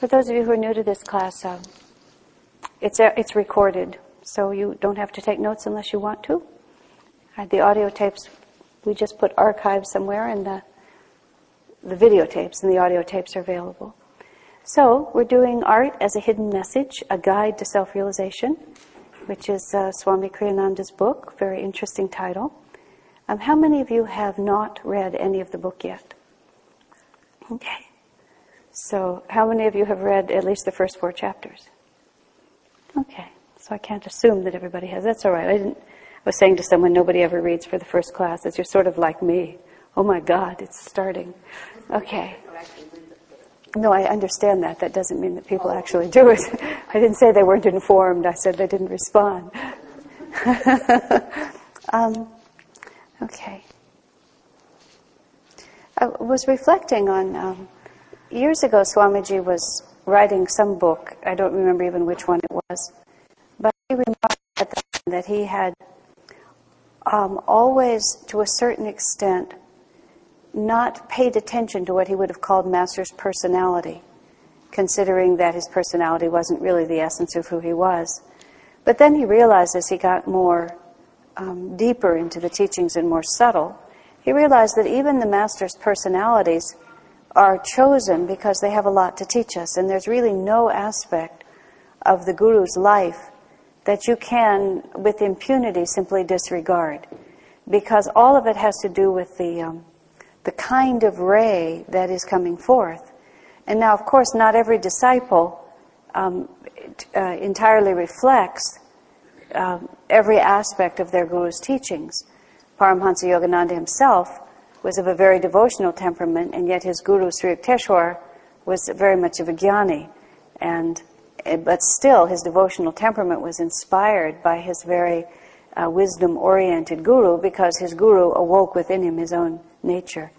For those of you who are new to this class, uh, it's, it's recorded, so you don't have to take notes unless you want to. Uh, the audio tapes, we just put archives somewhere, and the, the videotapes and the audio tapes are available. So, we're doing Art as a Hidden Message, a guide to self realization, which is uh, Swami Kriyananda's book, very interesting title. Um, how many of you have not read any of the book yet? Okay. So, how many of you have read at least the first four chapters? Okay. So I can't assume that everybody has. That's all right. I didn't. I was saying to someone, nobody ever reads for the first class. As you're sort of like me. Oh my God, it's starting. Okay. No, I understand that. That doesn't mean that people actually do it. I didn't say they weren't informed. I said they didn't respond. um, okay. I was reflecting on um, years ago. Swamiji was writing some book. I don't remember even which one it was, but he remarked at the time that he had um, always, to a certain extent, not paid attention to what he would have called Master's personality, considering that his personality wasn't really the essence of who he was. But then he realized as he got more um, deeper into the teachings and more subtle, he realized that even the Master's personalities are chosen because they have a lot to teach us, and there's really no aspect of the Guru's life that you can, with impunity, simply disregard. Because all of it has to do with the um, the kind of ray that is coming forth. And now, of course, not every disciple um, uh, entirely reflects uh, every aspect of their guru's teachings. Paramhansa Yogananda himself was of a very devotional temperament, and yet his guru Sri Yukteswar was very much of a jnani. And, eh, but still, his devotional temperament was inspired by his very uh, wisdom oriented guru because his guru awoke within him his own nature.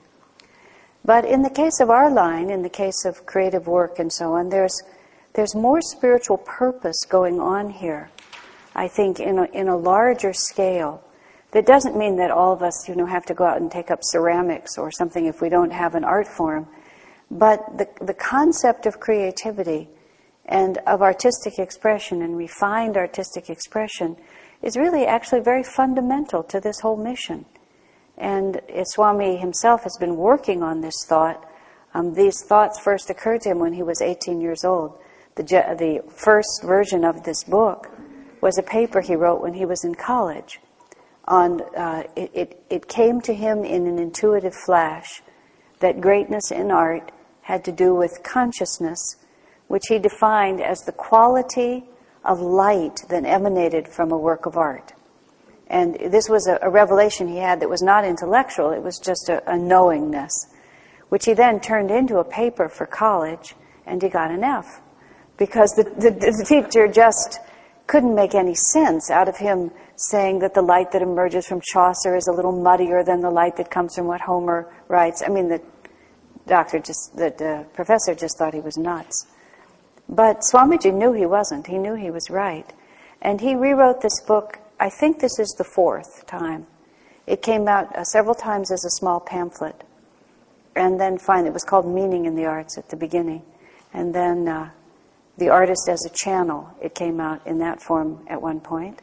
But in the case of our line, in the case of creative work and so on, there's, there's more spiritual purpose going on here, I think, in a, in a larger scale. That doesn't mean that all of us, you know, have to go out and take up ceramics or something if we don't have an art form. But the, the concept of creativity and of artistic expression and refined artistic expression is really actually very fundamental to this whole mission. And Swami himself has been working on this thought. Um, these thoughts first occurred to him when he was 18 years old. The, the first version of this book was a paper he wrote when he was in college. On, uh, it, it, it came to him in an intuitive flash that greatness in art had to do with consciousness, which he defined as the quality of light that emanated from a work of art. And this was a, a, revelation he had that was not intellectual, it was just a, a knowingness, which he then turned into a paper for college, and he got an F. Because the, the, the teacher just couldn't make any sense out of him saying that the light that emerges from Chaucer is a little muddier than the light that comes from what Homer writes. I mean, the doctor just, the professor just thought he was nuts. But Swamiji knew he wasn't. He knew he was right. And he rewrote this book I think this is the fourth time. It came out uh, several times as a small pamphlet. And then finally, it was called Meaning in the Arts at the beginning. And then uh, The Artist as a Channel, it came out in that form at one point.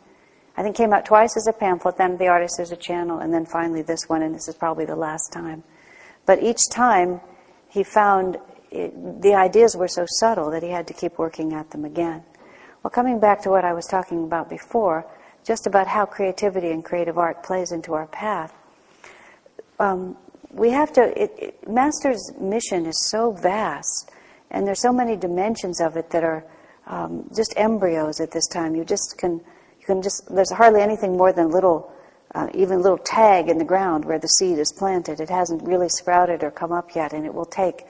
I think came out twice as a pamphlet, then The Artist as a Channel, and then finally this one, and this is probably the last time. But each time, he found it, the ideas were so subtle that he had to keep working at them again. Well, coming back to what I was talking about before, just about how creativity and creative art plays into our path. Um, we have to, it, it, Master's mission is so vast, and there's so many dimensions of it that are um, just embryos at this time. You just can, you can just, there's hardly anything more than little, uh, even little tag in the ground where the seed is planted. It hasn't really sprouted or come up yet, and it will take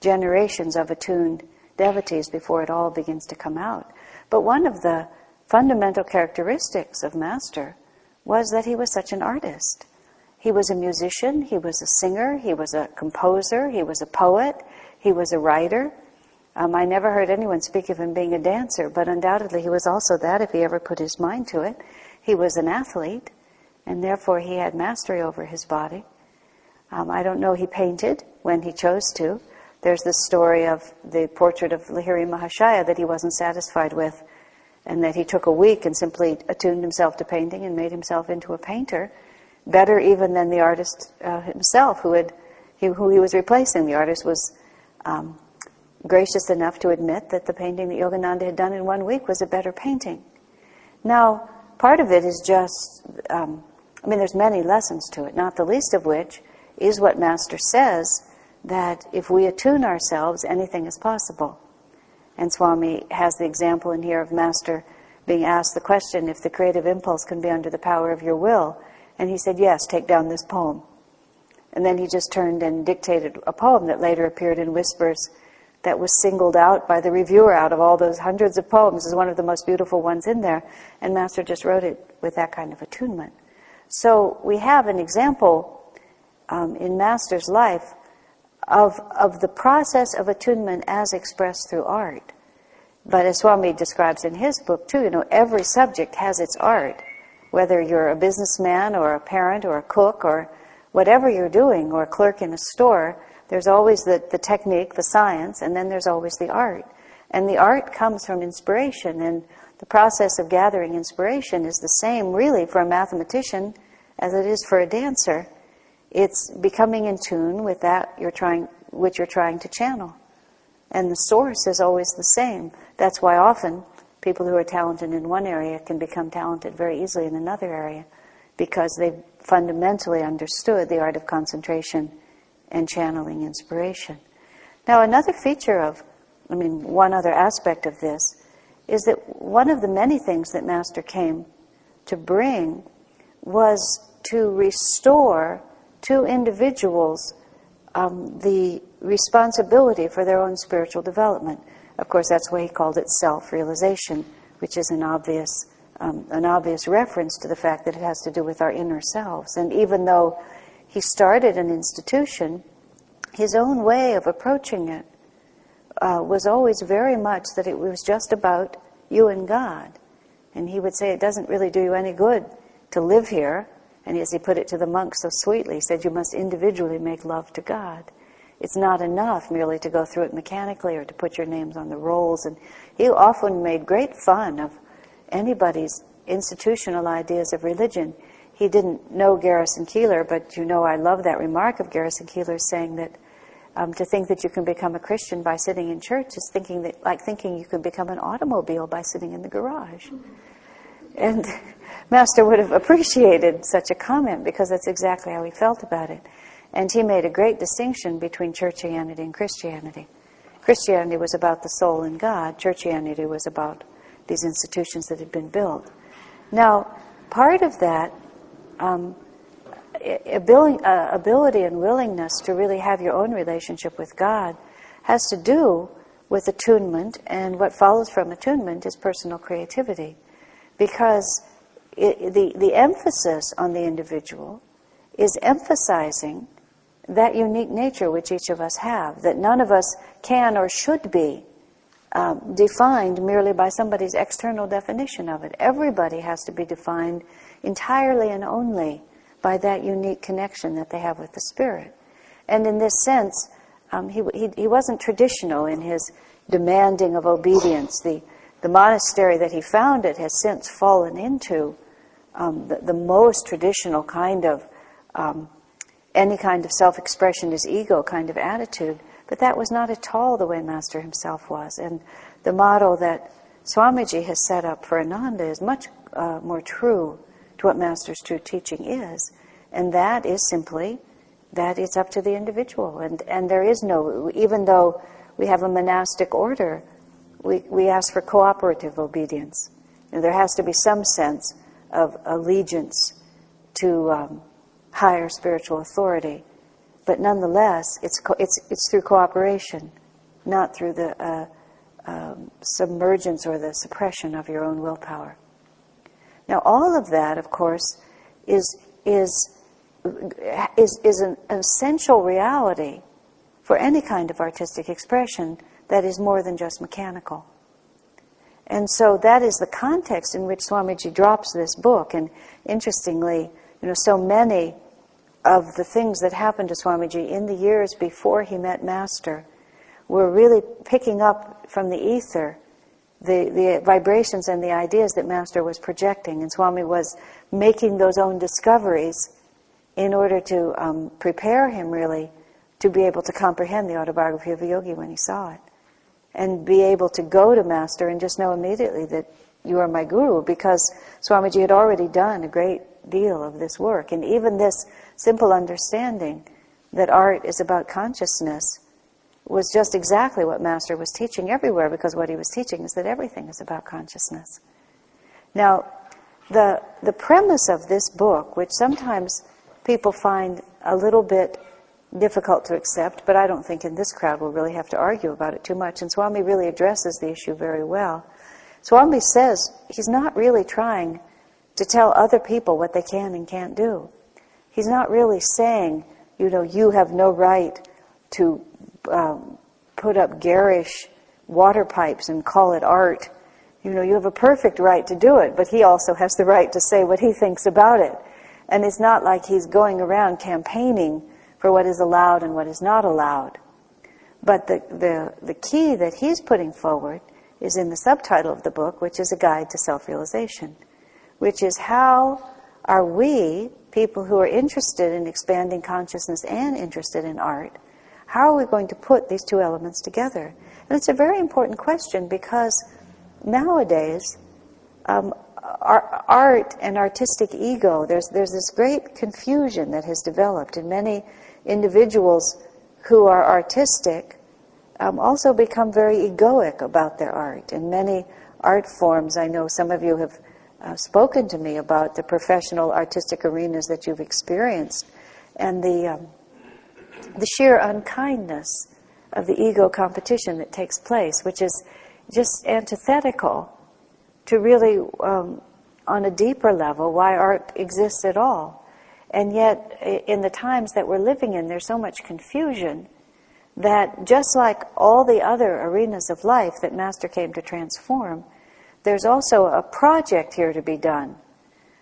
generations of attuned devotees before it all begins to come out. But one of the fundamental characteristics of Master was that he was such an artist. He was a musician, he was a singer, he was a composer, he was a poet, he was a writer. Um, I never heard anyone speak of him being a dancer, but undoubtedly he was also that if he ever put his mind to it. He was an athlete, and therefore he had mastery over his body. Um, I don't know he painted when he chose to. there's the story of the portrait of Lahiri Mahashaya that he wasn't satisfied with, and that he took a week and simply attuned himself to painting and made himself into a painter, better even than the artist uh, himself, who had he, who he was replacing. The artist was um, gracious enough to admit that the painting that Yogananda had done in one week was a better painting. Now, part of it is just, um, I mean, there's many lessons to it, not the least of which is what Master says that if we attune ourselves, anything is possible. And Swami has the example in here of Master being asked the question if the creative impulse can be under the power of your will. And he said, Yes, take down this poem. And then he just turned and dictated a poem that later appeared in Whispers that was singled out by the reviewer out of all those hundreds of poems as one of the most beautiful ones in there. And Master just wrote it with that kind of attunement. So we have an example um, in Master's life of, of the process of attunement as expressed through art. But as Swami describes in his book too, you know, every subject has its art. Whether you're a businessman or a parent or a cook or whatever you're doing or a clerk in a store, there's always the, the technique, the science, and then there's always the art. And the art comes from inspiration, and the process of gathering inspiration is the same, really, for a mathematician as it is for a dancer. It's becoming in tune with that you're trying, which you're trying to channel. And the source is always the same. That's why often people who are talented in one area can become talented very easily in another area because they've fundamentally understood the art of concentration and channeling inspiration. Now, another feature of, I mean, one other aspect of this is that one of the many things that Master came to bring was to restore to individuals um, the responsibility for their own spiritual development. Of course, that's why he called it self-realization, which is an obvious um, an obvious reference to the fact that it has to do with our inner selves. And even though he started an institution, his own way of approaching it uh, was always very much that it was just about you and God. And he would say, It doesn't really do you any good to live here and as he put it to the monks so sweetly, he said, You must individually make love to God. It's not enough merely to go through it mechanically or to put your names on the rolls. And he often made great fun of anybody's institutional ideas of religion. He didn't know Garrison Keillor, but you know I love that remark of Garrison Keillor saying that um, to think that you can become a Christian by sitting in church is thinking that, like thinking you can become an automobile by sitting in the garage. And Master would have appreciated such a comment because that's exactly how he felt about it. And he made a great distinction between churchianity and Christianity. Christianity was about the soul and God, churchianity was about these institutions that had been built. Now, part of that um, ability, uh, and willingness to really have your own relationship with God has to do with attunement, and what follows from attunement is personal creativity. Because it, the, the emphasis on the individual is emphasizing that unique nature which each of us have, that none of us can or should be um, defined merely by somebody's external definition of it. Everybody has to be defined entirely and only by that unique connection that they have with the Spirit. And in this sense, um, he, he, he wasn't traditional in his demanding of obedience. The, the monastery that he founded has since fallen into um, the, the, most traditional kind of um, any kind of self expression is ego kind of attitude. But that was not at all the way Master himself was. And the model that Swamiji has set up for Ananda is much uh, more true what Master's true teaching is. And that is simply that it's up to the individual. And, and there is no, even though we have a monastic order, we, we ask for cooperative obedience. And there has to be some sense of allegiance to um, higher spiritual authority. But nonetheless, it's, co- it's, it's through cooperation, not through the uh, um, submergence or the suppression of your own willpower. Now, all of that, of course, is, is, is, is an essential reality for any kind of artistic expression that is more than just mechanical. And so that is the context in which Swamiji drops this book. And interestingly, you know, so many of the things that happened to Swamiji in the years before he met Master were really picking up from the ether the, the vibrations and the ideas that Master was projecting. And Swami was making those own discoveries in order to um, prepare him really to be able to comprehend the autobiography of a yogi when he saw it. And be able to go to Master and just know immediately that you are my guru because Swamiji had already done a great deal of this work. And even this simple understanding that art is about consciousness was just exactly what Master was teaching everywhere because what he was teaching is that everything is about consciousness. Now, the, the premise of this book, which sometimes people find a little bit difficult to accept, but I don't think in this crowd we'll really have to argue about it too much, and Swami really addresses the issue very well. Swami says he's not really trying to tell other people what they can and can't do. He's not really saying, you know, you have no right to um, put up garish water pipes and call it art. You know, you have a perfect right to do it, but he also has the right to say what he thinks about it. And it's not like he's going around campaigning for what is allowed and what is not allowed. But the, the, the key that he's putting forward is in the subtitle of the book, which is a guide to self-realization, which is how are we, people who are interested in expanding consciousness and interested in art, how are we going to put these two elements together? And it's a very important question because nowadays, um, our, art and artistic ego, there's, there's this great confusion that has developed and many individuals who are artistic um, also become very egoic about their art. And many art forms, I know some of you have uh, spoken to me about the professional artistic arenas that you've experienced and the um, the sheer unkindness of the ego competition that takes place, which is just antithetical to really, um, on a deeper level, why art exists at all. And yet, in the times that we're living in, there's so much confusion that just like all the other arenas of life that Master came to transform, there's also a project here to be done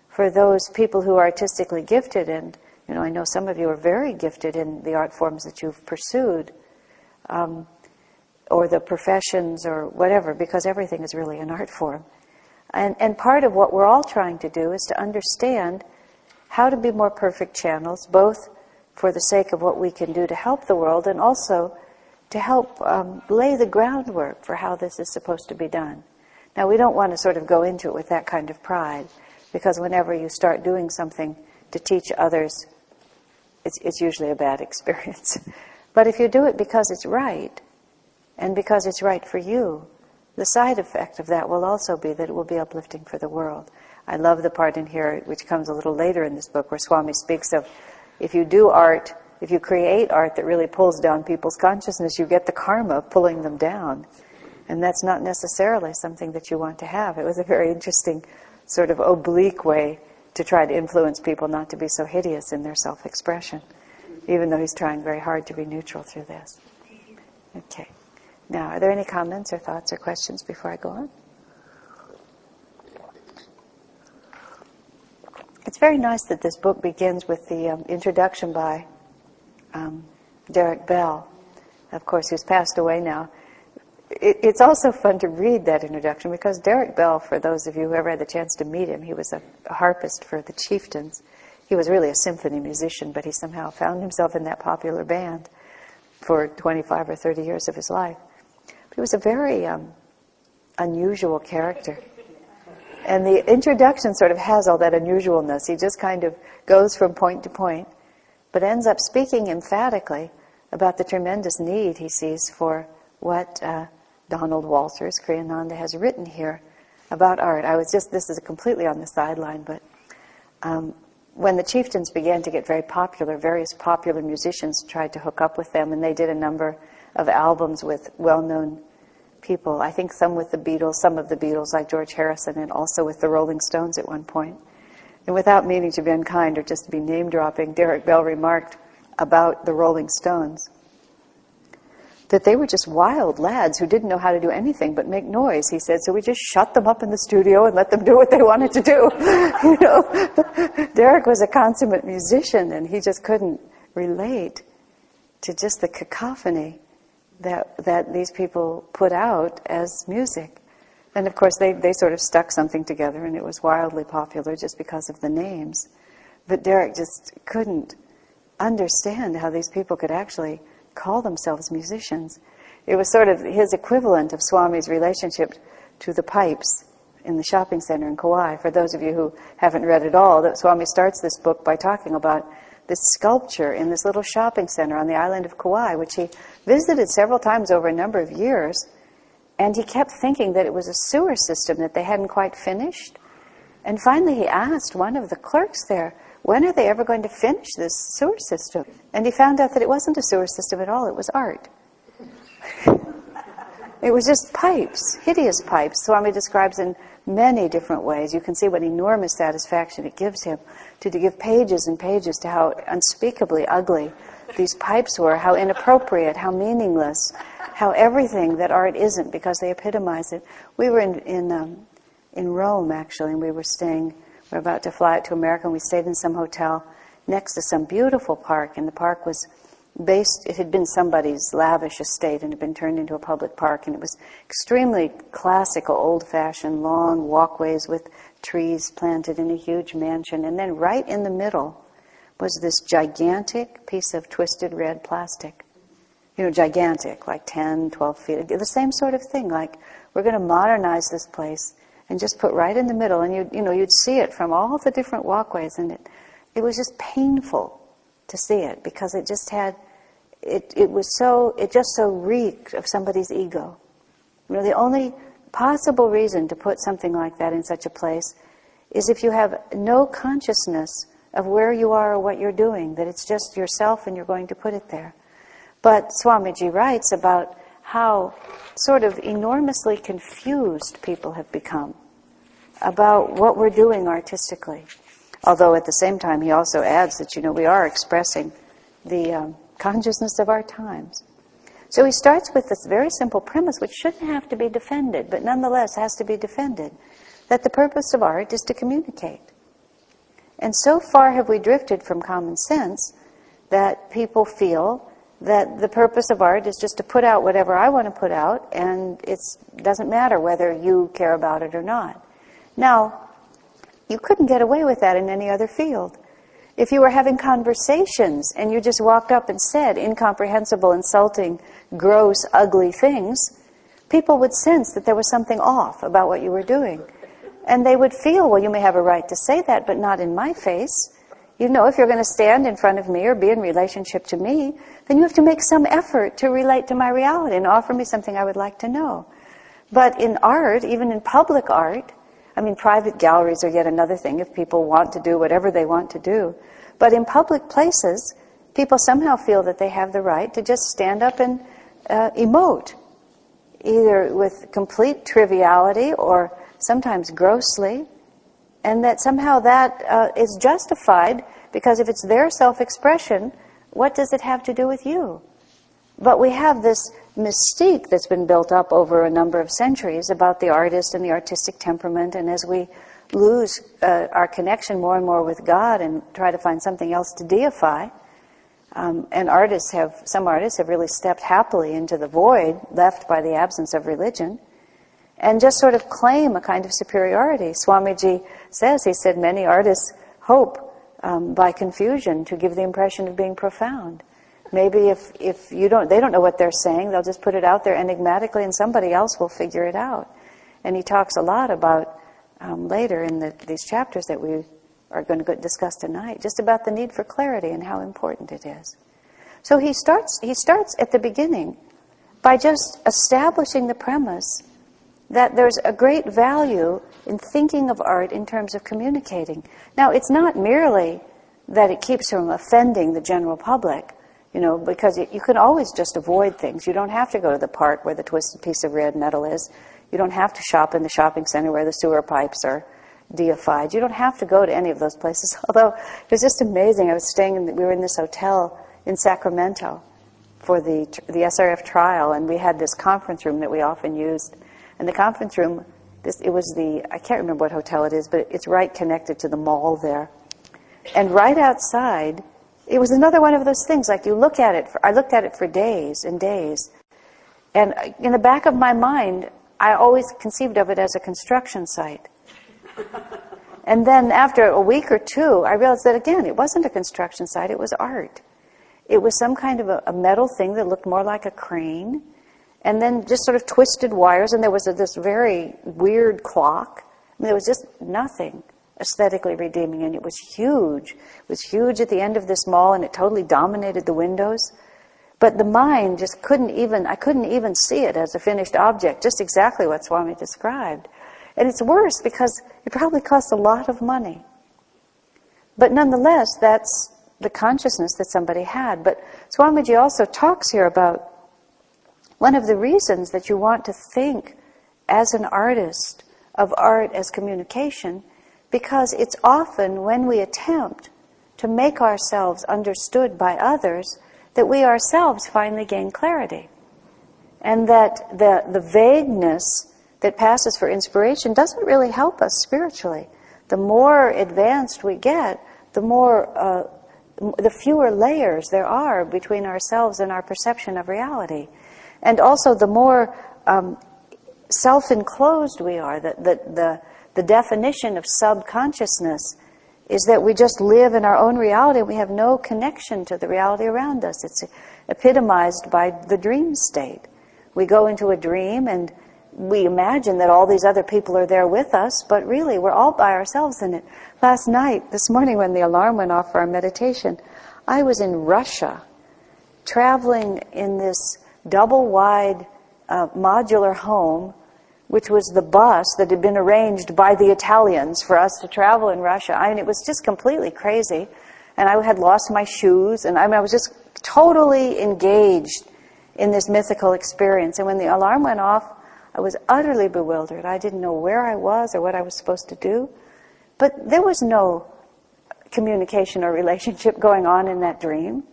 for those people who are artistically gifted and you know, I know some of you are very gifted in the art forms that you've pursued, um, or the professions, or whatever, because everything is really an art form. And, and part of what we're all trying to do is to understand how to be more perfect channels, both for the sake of what we can do to help the world, and also to help um, lay the groundwork for how this is supposed to be done. Now, we don't want to sort of go into it with that kind of pride, because whenever you start doing something to teach others it's, it's usually a bad experience. but if you do it because it's right, and because it's right for you, the side effect of that will also be that it will be uplifting for the world. I love the part in here, which comes a little later in this book, where Swami speaks of if you do art, if you create art that really pulls down people's consciousness, you get the karma of pulling them down. And that's not necessarily something that you want to have. It was a very interesting, sort of oblique way to try to influence people not to be so hideous in their self expression, even though he's trying very hard to be neutral through this. Okay. Now, are there any comments or thoughts or questions before I go on? It's very nice that this book begins with the um, introduction by um, Derek Bell, of course, who's passed away now it, it's also fun to read that introduction because Derek Bell, for those of you who ever had the chance to meet him, he was a, harpist for the Chieftains. He was really a symphony musician, but he somehow found himself in that popular band for 25 or 30 years of his life. But he was a very um, unusual character. And the introduction sort of has all that unusualness. He just kind of goes from point to point, but ends up speaking emphatically about the tremendous need he sees for what uh, Donald Walters, Kriyananda, has written here about art. I was just, this is completely on the sideline, but um, when the Chieftains began to get very popular, various popular musicians tried to hook up with them, and they did a number of albums with well known people. I think some with the Beatles, some of the Beatles, like George Harrison, and also with the Rolling Stones at one point. And without meaning to be unkind or just to be name dropping, Derek Bell remarked about the Rolling Stones that they were just wild lads who didn't know how to do anything but make noise, he said. So we just shut them up in the studio and let them do what they wanted to do. you know, Derek was a consummate musician and he just couldn't relate to just the cacophony that, that these people put out as music. And of course, they, they sort of stuck something together and it was wildly popular just because of the names. But Derek just couldn't understand how these people could actually call themselves musicians. It was sort of his equivalent of Swami's relationship to the pipes in the shopping center in Kauai. For those of you who haven't read it all, that Swami starts this book by talking about this sculpture in this little shopping center on the island of Kauai, which he visited several times over a number of years. And he kept thinking that it was a sewer system that they hadn't quite finished. And finally, he asked one of the clerks there, when are they ever going to finish this sewer system? And he found out that it wasn't a sewer system at all, it was art. it was just pipes, hideous pipes. Swami describes in many different ways. You can see what enormous satisfaction it gives him to, to give pages and pages to how unspeakably ugly these pipes were, how inappropriate, how meaningless, how everything that art isn't because they epitomize it. We were in, in, um, in Rome, actually, and we were staying we were about to fly out to America, and we stayed in some hotel next to some beautiful park, and the park was based, it had been somebody's lavish estate and had been turned into a public park, and it was extremely classical, old fashioned, long walkways with trees planted in a huge mansion. And then right in the middle was this gigantic piece of twisted red plastic. You know, gigantic, like 10, 12 feet. The same sort of thing, like, we're going to modernize this place and just put right in the middle, and you you know you'd see it from all the different walkways, and it it was just painful to see it because it just had it it was so it just so reeked of somebody's ego. You know, the only possible reason to put something like that in such a place is if you have no consciousness of where you are or what you're doing, that it's just yourself and you're going to put it there. But Swamiji writes about how sort of enormously confused people have become about what we're doing artistically. Although at the same time, he also adds that, you know, we are expressing the um, consciousness of our times. So he starts with this very simple premise, which shouldn't have to be defended, but nonetheless has to be defended, that the purpose of art is to communicate. And so far have we drifted from common sense that people feel that the purpose of art is just to put out whatever I want to put out, and it doesn't matter whether you care about it or not. Now, you couldn't get away with that in any other field. If you were having conversations and you just walked up and said incomprehensible, insulting, gross, ugly things, people would sense that there was something off about what you were doing. And they would feel, well, you may have a right to say that, but not in my face. You know, if you're going to stand in front of me or be in relationship to me, then you have to make some effort to relate to my reality and offer me something I would like to know. But in art, even in public art, I mean, private galleries are yet another thing if people want to do whatever they want to do. But in public places, people somehow feel that they have the right to just stand up and uh, emote, either with complete triviality or sometimes grossly, and that somehow that uh, is justified because if it's their self expression, what does it have to do with you? But we have this mystique that's been built up over a number of centuries about the artist and the artistic temperament, and as we lose uh, our connection more and more with God and try to find something else to deify, um, and artists have, some artists have really stepped happily into the void left by the absence of religion and just sort of claim a kind of superiority. Swamiji says, he said, many artists hope um, by confusion to give the impression of being profound. Maybe if, if you don't, they don't know what they're saying, they'll just put it out there enigmatically and somebody else will figure it out. And he talks a lot about, um, later in the, these chapters that we are going to discuss tonight, just about the need for clarity and how important it is. So he starts, he starts at the beginning by just establishing the premise that there's a great value in thinking of art in terms of communicating. Now, it's not merely that it keeps from offending the general public, you know, because you can always just avoid things. You don't have to go to the park where the twisted piece of red metal is. You don't have to shop in the shopping center where the sewer pipes are deified. You don't have to go to any of those places. Although it was just amazing. I was staying in, we were in this hotel in Sacramento for the the SRF trial, and we had this conference room that we often used and the conference room, this, it was the, I can't remember what hotel it is, but it's right connected to the mall there. And right outside, it was another one of those things, like you look at it, for, I looked at it for days and days. And in the back of my mind, I always conceived of it as a construction site. and then after a week or two, I realized that again, it wasn't a construction site, it was art. It was some kind of a, a metal thing that looked more like a crane, and then just sort of twisted wires, and there was a, this very weird clock. I mean, there was just nothing aesthetically redeeming, and it was huge. It was huge at the end of this mall, and it totally dominated the windows. But the mind just couldn't even, I couldn't even see it as a finished object, just exactly what Swami described. And it's worse because it probably costs a lot of money. But nonetheless, that's the consciousness that somebody had. But Swamiji also talks here about one of the reasons that you want to think as an artist of art as communication, because it's often when we attempt to make ourselves understood by others that we ourselves finally gain clarity. And that the, the vagueness that passes for inspiration doesn't really help us spiritually. The more advanced we get, the more uh, the fewer layers there are between ourselves and our perception of reality. And also, the more um, self enclosed we are, the, the, the, the definition of subconsciousness is that we just live in our own reality. We have no connection to the reality around us. It's epitomized by the dream state. We go into a dream and we imagine that all these other people are there with us, but really we're all by ourselves in it. Last night, this morning when the alarm went off for our meditation, I was in Russia, traveling in this double wide uh, modular home, which was the bus that had been arranged by the Italians for us to travel in Russia. I mean, it was just completely crazy. And I had lost my shoes, and I, mean, I was just totally engaged in this mythical experience. And when the alarm went off, I was utterly bewildered. I didn't know where I was or what I was supposed to do. But there was no communication or relationship going on in that dream.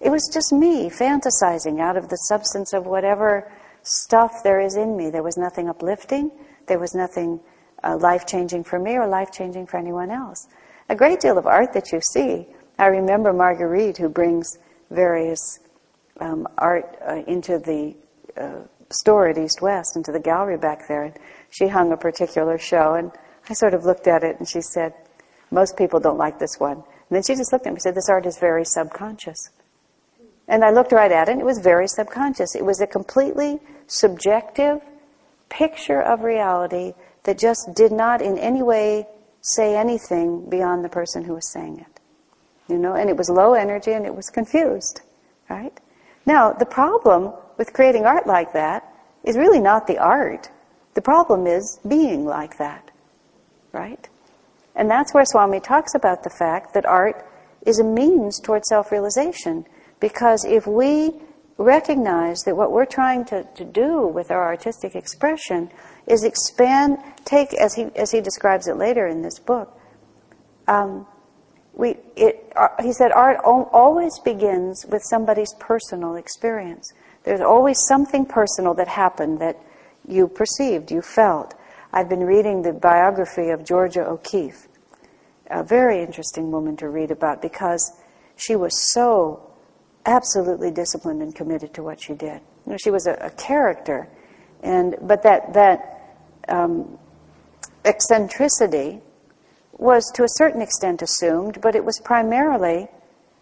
It was just me fantasizing out of the substance of whatever stuff there is in me. There was nothing uplifting. There was nothing uh, life changing for me or life changing for anyone else. A great deal of art that you see. I remember Marguerite, who brings various um, art uh, into the uh, store at East West into the gallery back there, and she hung a particular show, and I sort of looked at it, and she said, "Most people don't like this one." And then she just looked at me and said, "This art is very subconscious." And I looked right at it, and it was very subconscious. It was a completely subjective picture of reality that just did not in any way say anything beyond the person who was saying it. You know, and it was low energy and it was confused, right? Now, the problem with creating art like that is really not the art. The problem is being like that. Right? And that's where Swami talks about the fact that art is a means toward self realization. Because if we recognize that what we're trying to, to do with our artistic expression is expand, take, as he, as he describes it later in this book, um, we, it, uh, he said art always begins with somebody's personal experience. There's always something personal that happened that you perceived, you felt. I've been reading the biography of Georgia O'Keeffe, a very interesting woman to read about because she was so absolutely disciplined and committed to what she did. You know, she was a, a character, and but that that um, eccentricity was to a certain extent assumed, but it was primarily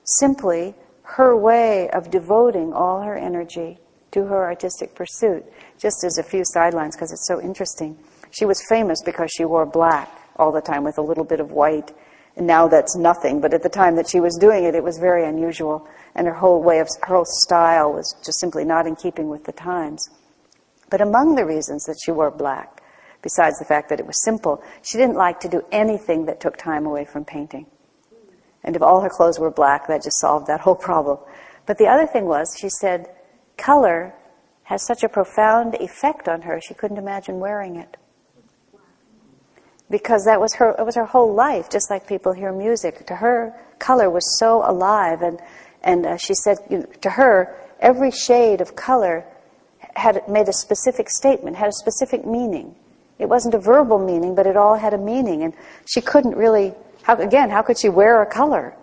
simply her way of devoting all her energy to her artistic pursuit. Just as a few sidelines, because it's so interesting. She was famous because she wore black all the time with a little bit of white. Now that's nothing, but at the time that she was doing it, it was very unusual. And her whole way of, her whole style was just simply not in keeping with the times. But among the reasons that she wore black, besides the fact that it was simple, she didn't like to do anything that took time away from painting. And if all her clothes were black, that just solved that whole problem. But the other thing was, she said, color has such a profound effect on her, she couldn't imagine wearing it. Because that was her, it was her whole life, just like people hear music. To her, color was so alive, and, and uh, she said, you know, to her, every shade of color had made a specific statement, had a specific meaning. It wasn't a verbal meaning, but it all had a meaning, and she couldn't really how, again, how could she wear a color?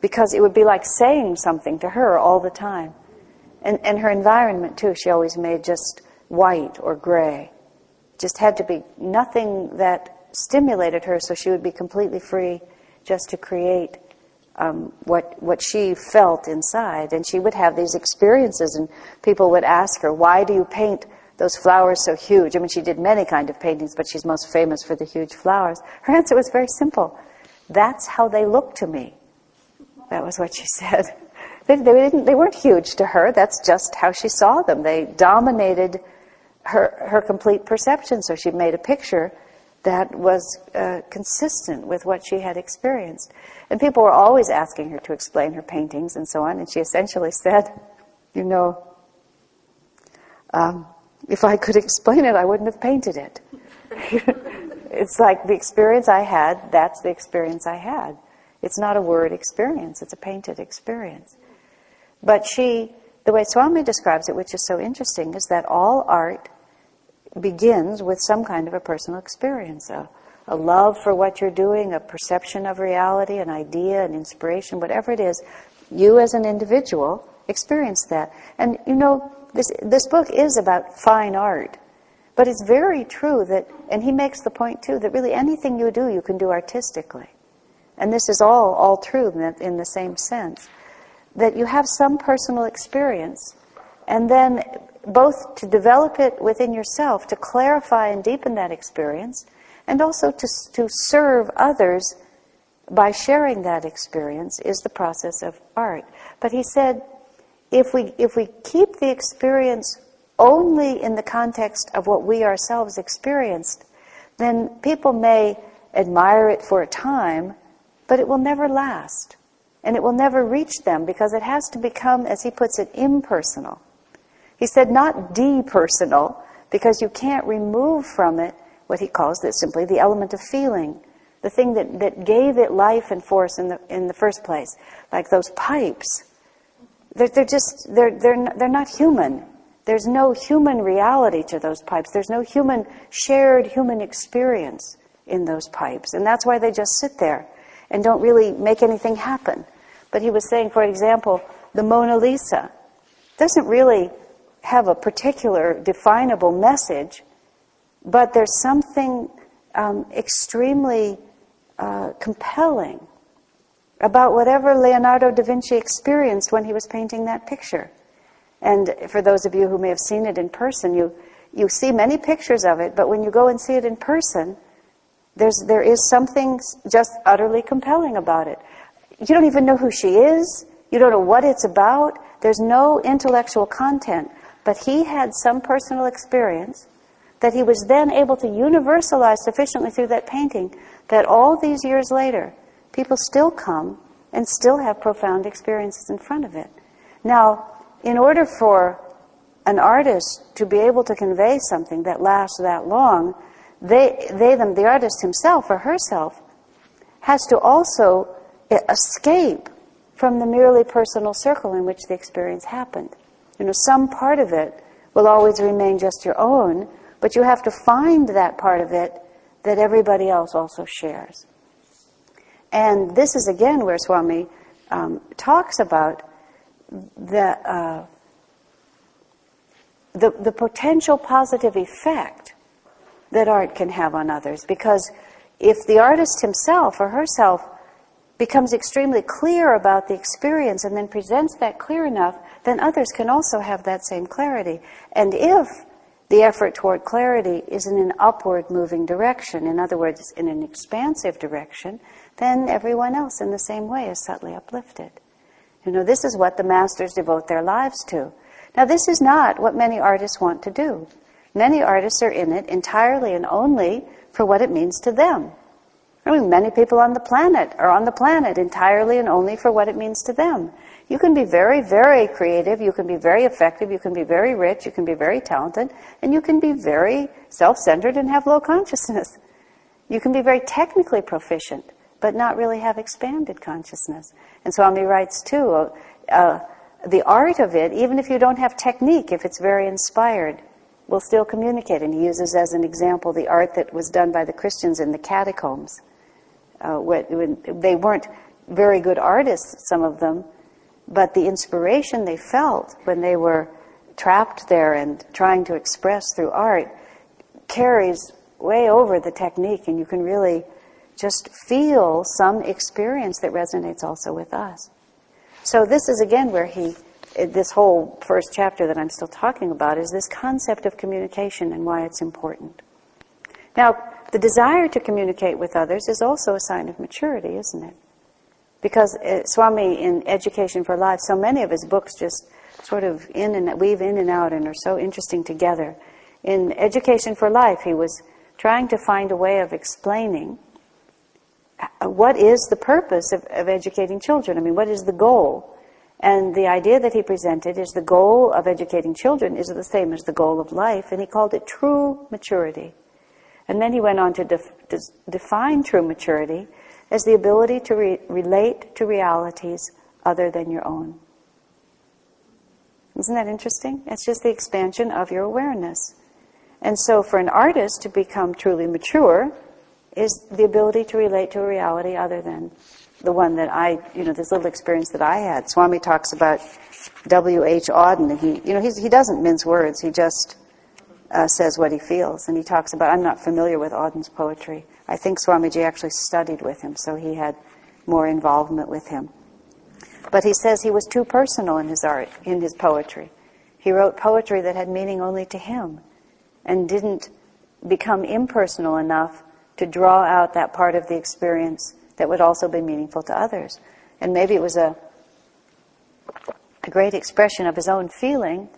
Because it would be like saying something to her all the time. And, and her environment, too, she always made just white or gray. Just had to be nothing that stimulated her so she would be completely free just to create um, what what she felt inside. And she would have these experiences, and people would ask her, "Why do you paint those flowers so huge?" I mean, she did many kind of paintings, but she's most famous for the huge flowers. Her answer was very simple: "That's how they look to me." That was what she said. They, they, didn't, they weren't huge to her. That's just how she saw them. They dominated her, her complete perception. So she made a picture that was uh, consistent with what she had experienced. And people were always asking her to explain her paintings and so on. And she essentially said, You know, um, if I could explain it, I wouldn't have painted it. it's like the experience I had, that's the experience I had. It's not a word experience, it's a painted experience. But she, the way Swami describes it, which is so interesting, is that all art begins with some kind of a personal experience, a, a love for what you're doing, a perception of reality, an idea, an inspiration, whatever it is. You as an individual experience that. And you know, this, this book is about fine art. But it's very true that, and he makes the point too, that really anything you do, you can do artistically. And this is all, all true in the, in the same sense that you have some personal experience, and then both to develop it within yourself, to clarify and deepen that experience, and also to, to serve others by sharing that experience is the process of art. But he said, if we, if we keep the experience only in the context of what we ourselves experienced, then people may admire it for a time, but it will never last. And it will never reach them because it has to become, as he puts it, impersonal. He said not depersonal, because you can't remove from it what he calls simply the element of feeling, the thing that, that gave it life and force in the, in the first place. Like those pipes. They're, they're just, they're, they're, they're not human. There's no human reality to those pipes. There's no human, shared human experience in those pipes. And that's why they just sit there and don't really make anything happen. But he was saying, for example, the Mona Lisa doesn't really have a particular definable message, but there's something um, extremely uh, compelling about whatever Leonardo da Vinci experienced when he was painting that picture. And for those of you who may have seen it in person, you, you see many pictures of it, but when you go and see it in person, there's, there is something just utterly compelling about it. You don't even know who she is. You don't know what it's about. There's no intellectual content. But he had some personal experience that he was then able to universalize sufficiently through that painting that all these years later, people still come and still have profound experiences in front of it. Now, in order for an artist to be able to convey something that lasts that long, they, they them, the artist himself or herself, has to also escape from the merely personal circle in which the experience happened. You know, some part of it will always remain just your own, but you have to find that part of it that everybody else also shares. And this is again where Swami um, talks about the, uh, the, the potential positive effect that art can have on others. Because if the artist himself or herself becomes extremely clear about the experience and then presents that clear enough, then others can also have that same clarity. And if the effort toward clarity is in an upward moving direction, in other words, in an expansive direction, then everyone else in the same way is subtly uplifted. You know, this is what the masters devote their lives to. Now, this is not what many artists want to do. Many artists are in it entirely and only for what it means to them. I mean, many people on the planet are on the planet entirely and only for what it means to them. You can be very, very creative, you can be very effective, you can be very rich, you can be very talented, and you can be very self centered and have low consciousness. You can be very technically proficient, but not really have expanded consciousness. And Swami writes too, uh, uh, the art of it, even if you don't have technique, if it's very inspired, will still communicate. And he uses as an example the art that was done by the Christians in the catacombs uh, when they weren't very good artists, some of them, but the inspiration they felt when they were trapped there and trying to express through art carries way over the technique, and you can really just feel some experience that resonates also with us. So, this is again where he, this whole first chapter that I'm still talking about, is this concept of communication and why it's important. Now, the desire to communicate with others is also a sign of maturity, isn't it? Because uh, Swami, in Education for Life, so many of his books just sort of in and weave in and out and are so interesting together. In Education for Life, he was trying to find a way of explaining uh, what is the purpose of, of educating children. I mean, what is the goal? And the idea that he presented is the goal of educating children is the same as the goal of life, and he called it true maturity. And then he went on to, def- define true maturity as the ability to re- relate to realities other than your own. Isn't that interesting? It's just the expansion of your awareness. And so, for an artist to become truly mature is the ability to relate to a reality other than the one that I, you know, this little experience that I had. Swami talks about W.H. Auden, and he, you know, he doesn't mince words. He just uh, says what he feels. And he talks about, I'm not familiar with Auden's poetry. I think Swamiji actually studied with him, so he had more involvement with him. But he says he was too personal in his art, in his poetry. He wrote poetry that had meaning only to him and didn't become impersonal enough to draw out that part of the experience that would also be meaningful to others. And maybe it was a, a great expression of his own feeling,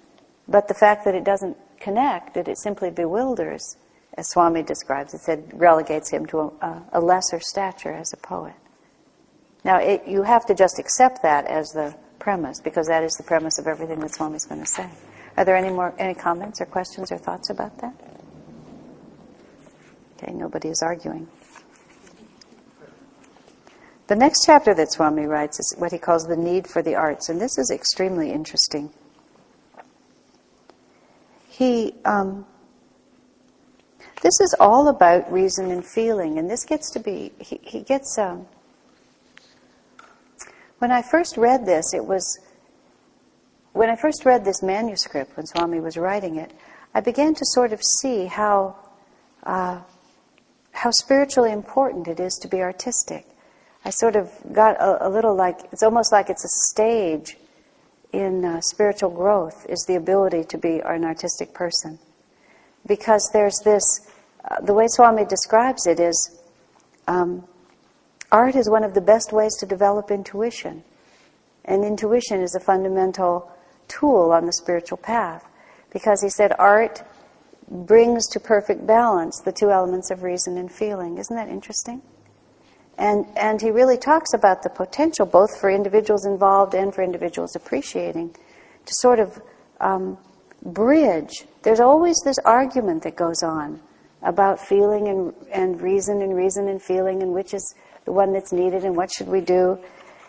but the fact that it doesn't connect, that it simply bewilders, as Swami describes it, said relegates him to a, a lesser stature as a poet. Now, it, you have to just accept that as the premise, because that is the premise of everything that Swami's going to say. Are there any more any comments or questions or thoughts about that? Okay, nobody is arguing. The next chapter that Swami writes is what he calls the need for the arts, and this is extremely interesting. He, um, this is all about reason and feeling, and this gets to be, he, he gets, um, when I first read this, it was, when I first read this manuscript, when Swami was writing it, I began to sort of see how, uh, how spiritually important it is to be artistic. I sort of got a, a little like, it's almost like it's a stage in uh, spiritual growth is the ability to be an artistic person. Because there's this, uh, the way Swami describes it is um, art is one of the best ways to develop intuition. And intuition is a fundamental tool on the spiritual path. Because he said art brings to perfect balance the two elements of reason and feeling. Isn't that interesting? And, and he really talks about the potential, both for individuals involved and for individuals appreciating, to sort of um, bridge. There's always this argument that goes on about feeling and, and reason and reason and feeling and which is the one that's needed and what should we do.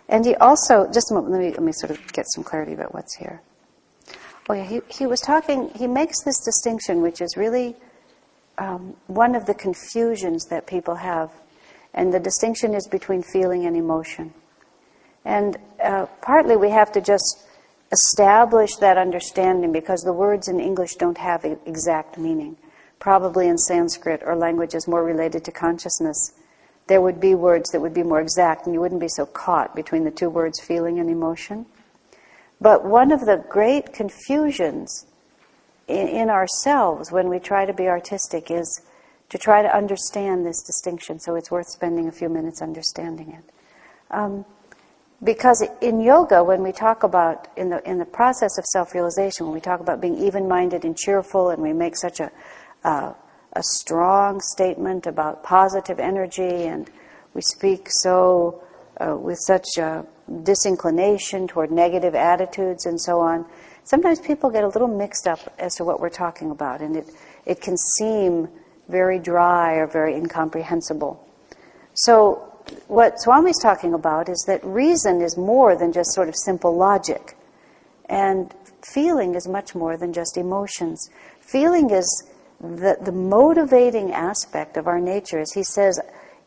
And he also, just moment, let me, let me sort of get some clarity about what's here. Oh, yeah, he, he was talking, he makes this distinction, which is really um, one of the confusions that people have and the distinction is between feeling and emotion. And uh, partly we have to just establish that understanding because the words in English don't have exact meaning. Probably in Sanskrit or languages more related to consciousness, there would be words that would be more exact and you wouldn't be so caught between the two words feeling and emotion. But one of the great confusions in, in ourselves when we try to be artistic is to try to understand this distinction, so it's worth spending a few minutes understanding it. Um, because in yoga, when we talk about, in the, in the process of self realization, when we talk about being even minded and cheerful, and we make such a, uh, a strong statement about positive energy, and we speak so uh, with such disinclination toward negative attitudes and so on, sometimes people get a little mixed up as to what we're talking about, and it, it can seem very dry or very incomprehensible. So, what Swami's talking about is that reason is more than just sort of simple logic, and feeling is much more than just emotions. Feeling is the, the motivating aspect of our nature. As he says,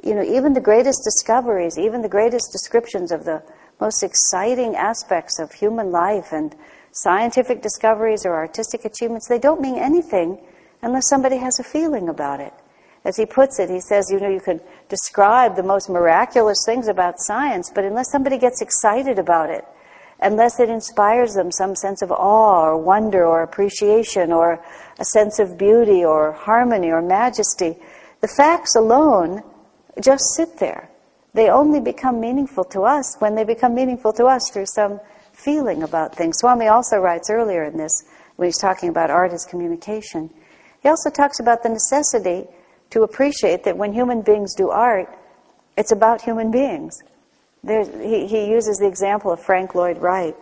you know, even the greatest discoveries, even the greatest descriptions of the most exciting aspects of human life and scientific discoveries or artistic achievements, they don't mean anything unless somebody has a feeling about it. As he puts it, he says, you know, you can describe the most miraculous things about science, but unless somebody gets excited about it, unless it inspires them some sense of awe or wonder or appreciation or a sense of beauty or harmony or majesty, the facts alone just sit there. They only become meaningful to us when they become meaningful to us through some feeling about things. Swami also writes earlier in this, when he's talking about art as communication, he also talks about the necessity to appreciate that when human beings do art, it's about human beings. he, he uses the example of Frank Lloyd Wright,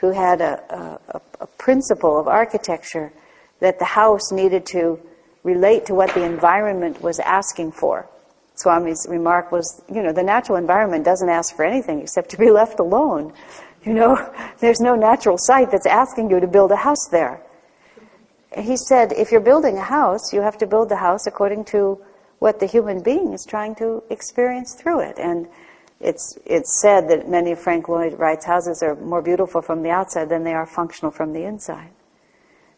who had a, a, a principle of architecture that the house needed to relate to what the environment was asking for. Swami's remark was, you know, the natural environment doesn't ask for anything except to be left alone. You know, there's no natural site that's asking you to build a house there. He said, if you're building a house, you have to build the house according to what the human being is trying to experience through it. And it's, it's said that many of Frank Lloyd Wright's houses are more beautiful from the outside than they are functional from the inside.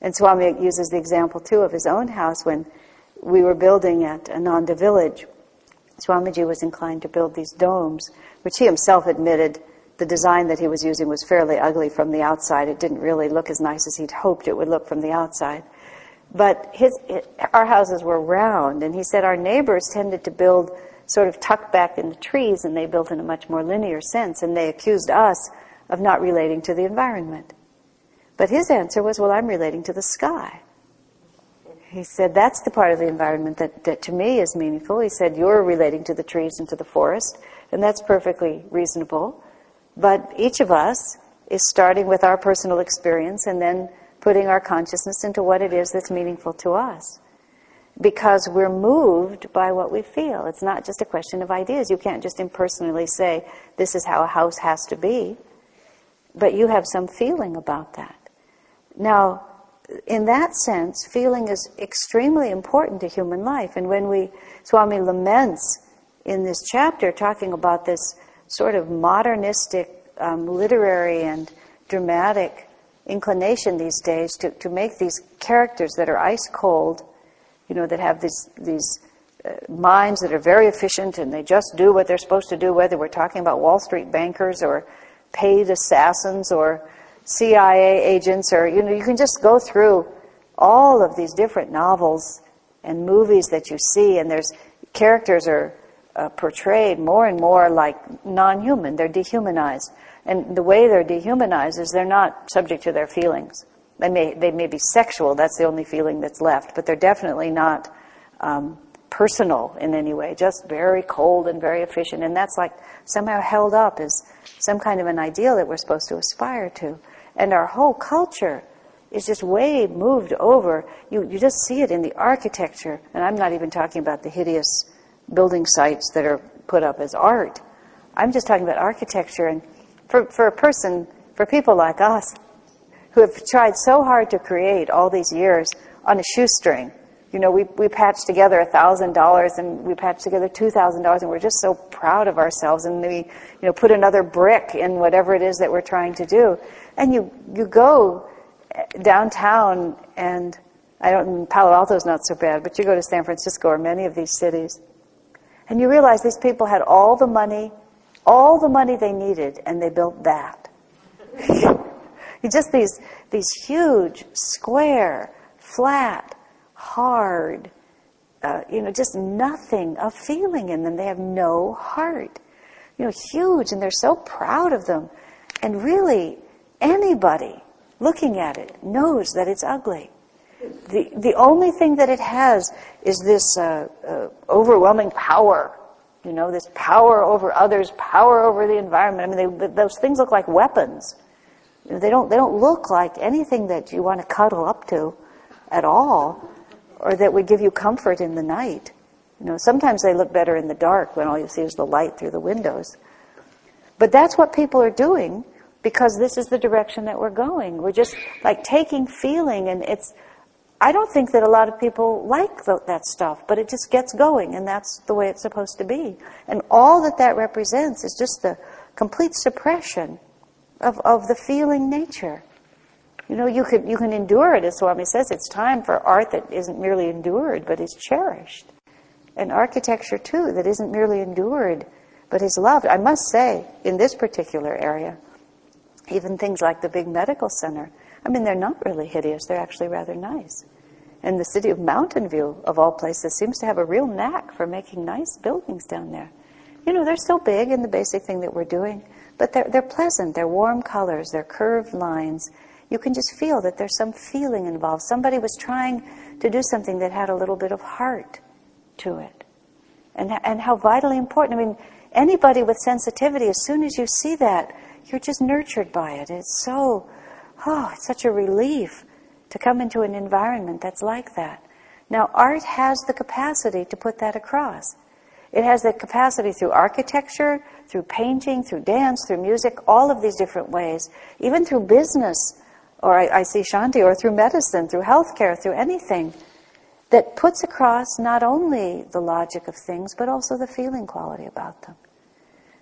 And Swami uses the example too of his own house when we were building at Ananda Village. Swamiji was inclined to build these domes, which he himself admitted the design that he was using was fairly ugly from the outside. It didn't really look as nice as he'd hoped it would look from the outside. But his, our houses were round, and he said our neighbors tended to build sort of tucked back in the trees, and they built in a much more linear sense, and they accused us of not relating to the environment. But his answer was, well, I'm relating to the sky. He said, that's the part of the environment that, that to me is meaningful. He said, you're relating to the trees and to the forest, and that's perfectly reasonable. But each of us is starting with our personal experience and then putting our consciousness into what it is that's meaningful to us. Because we're moved by what we feel. It's not just a question of ideas. You can't just impersonally say, this is how a house has to be. But you have some feeling about that. Now, in that sense, feeling is extremely important to human life. And when we, Swami laments in this chapter, talking about this sort of modernistic, um, literary, and dramatic inclination these days to, to make these characters that are ice cold, you know, that have these, these uh, minds that are very efficient and they just do what they're supposed to do, whether we're talking about Wall Street bankers or paid assassins or CIA agents, or, you know, you can just go through all of these different novels and movies that you see, and there's characters are uh, portrayed more and more like non-human. They're dehumanized. And the way they're dehumanized is they're not subject to their feelings. They may, they may be sexual, that's the only feeling that's left, but they're definitely not um, personal in any way, just very cold and very efficient. And that's like somehow held up as some kind of an ideal that we're supposed to aspire to. And our whole culture is just way moved over. You, you just see it in the architecture, and I'm not even talking about the hideous building sites that are put up as art. I'm just talking about architecture. And for, for a person, for people like us, who have tried so hard to create all these years on a shoestring, you know, we, we patched together a thousand dollars and we patched together two thousand dollars and we're just so proud of ourselves and we, you know, put another brick in whatever it is that we're trying to do. And you, you go eh, downtown and I don't, Palo Alto is not so bad, but you go to San Francisco or many of these cities and you realize these people had all the money, all the money they needed, and they built that. just these, these huge, square, flat, hard, uh, you know, just nothing of feeling in them. They have no heart. You know, huge, and they're so proud of them. And really, anybody looking at it knows that it's ugly. The, the only thing that it has is this uh, uh, overwhelming power. You know, this power over others, power over the environment. I mean, they, those things look like weapons. They don't. They don't look like anything that you want to cuddle up to, at all, or that would give you comfort in the night. You know, sometimes they look better in the dark when all you see is the light through the windows. But that's what people are doing because this is the direction that we're going. We're just like taking feeling, and it's I don't think that a lot of people like that stuff, but it just gets going, and that's the way it's supposed to be. And all that that represents is just the, complete suppression of, of the feeling nature. You know, you can, you can endure it, as Swami says. It's time for art that isn't merely endured, but is cherished. And architecture, too, that isn't merely endured, but is loved. I must say, in this particular area, even things like the big medical center, I mean, they're not really hideous, they're actually rather nice. And the city of Mountain View, of all places, seems to have a real knack for making nice buildings down there. You know, they're still big in the basic thing that we're doing, but they're, they're pleasant, they're warm colors, they're curved lines. You can just feel that there's some feeling involved. Somebody was trying to do something that had a little bit of heart to it. And, and how vitally important. I mean, anybody with sensitivity, as soon as you see that, you're just nurtured by it. It's so, oh, it's such a relief to come into an environment that's like that. Now, art has the capacity to put that across. It has the capacity through architecture, through painting, through dance, through music, all of these different ways, even through business, or I, I see Shanti, or through medicine, through healthcare, through anything, that puts across not only the logic of things, but also the feeling quality about them.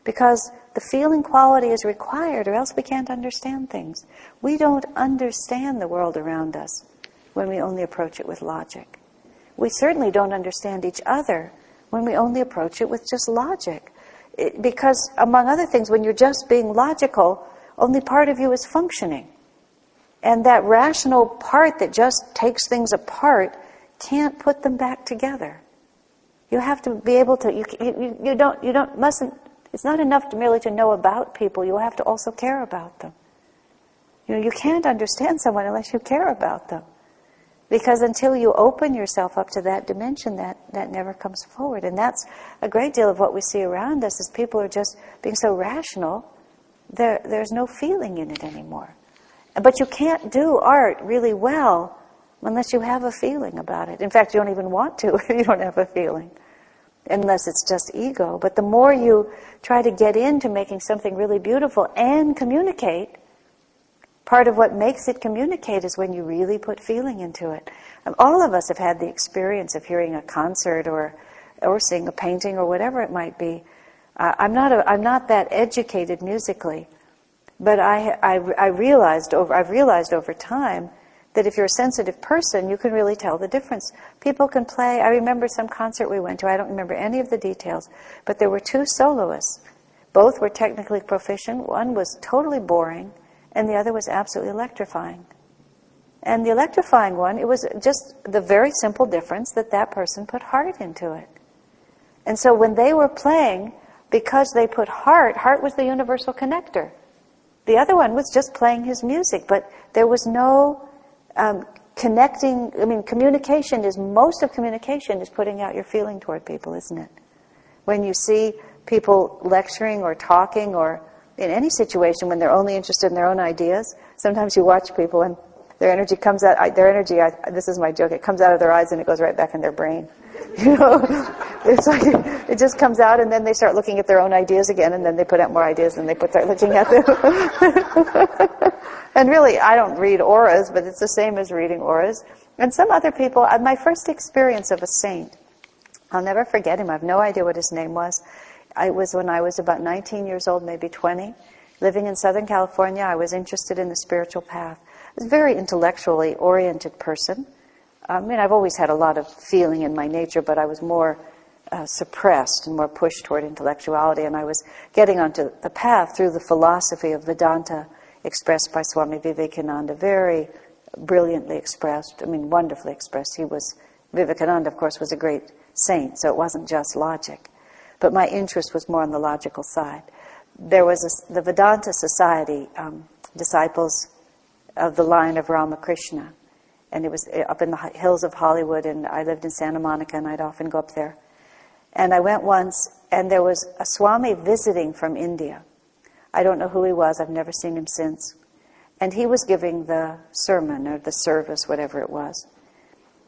Because the feeling quality is required, or else we can't understand things. We don't understand the world around us when we only approach it with logic. We certainly don't understand each other when we only approach it with just logic. It, because, among other things, when you're just being logical, only part of you is functioning. And that rational part that just takes things apart can't put them back together. You have to be able to, you, you, you don't, you don't, mustn't, it's not enough to merely to know about people, you have to also care about them. You know, you can't understand someone unless you care about them. Because until you open yourself up to that dimension, that, that never comes forward. And that's a great deal of what we see around us is people are just being so rational, there, there's no feeling in it anymore. But you can't do art really well unless you have a feeling about it. In fact, you don't even want to if you don't have a feeling, unless it's just ego. But the more you try to get into making something really beautiful and communicate, Part of what makes it communicate is when you really put feeling into it. And all of us have had the experience of hearing a concert or, or seeing a painting or whatever it might be. Uh, I'm, not a, I'm not that educated musically, but I, I, I realized over, I've realized over time that if you're a sensitive person, you can really tell the difference. People can play. I remember some concert we went to. I don't remember any of the details, but there were two soloists. Both were technically proficient. One was totally boring, and the other was absolutely electrifying. And the electrifying one, it was just the very simple difference that that person put heart into it. And so when they were playing, because they put heart, heart was the universal connector. The other one was just playing his music, but there was no um, connecting. I mean, communication is most of communication is putting out your feeling toward people, isn't it? When you see people lecturing or talking or in any situation when they're only interested in their own ideas. Sometimes you watch people and their energy comes out, their energy, I, this is my joke, it comes out of their eyes and it goes right back in their brain. You know, it's like, it just comes out and then they start looking at their own ideas again and then they put out more ideas and they put start looking at them. and really, I don't read auras, but it's the same as reading auras. And some other people, uh, my first experience of a saint, I'll never forget him, I have no idea what his name was. It was when I was about 19 years old, maybe 20, living in Southern California. I was interested in the spiritual path. Was a very intellectually oriented person. I mean, I've always had a lot of feeling in my nature, but I was more uh, suppressed and more pushed toward intellectuality. And I was getting onto the path through the philosophy of Vedanta expressed by Swami Vivekananda, very brilliantly expressed, I mean, wonderfully expressed. He was, Vivekananda, of course, was a great saint, so it wasn't just logic but my interest was more on the logical side. There was a, the Vedanta Society, um, disciples of the line of Ramakrishna, and it was uh, up in the hills of Hollywood, and I lived in Santa Monica, and I'd often go up there. And I went once, and there was a Swami visiting from India. I don't know who he was, I've never seen him since. And he was giving the sermon or the service, whatever it was.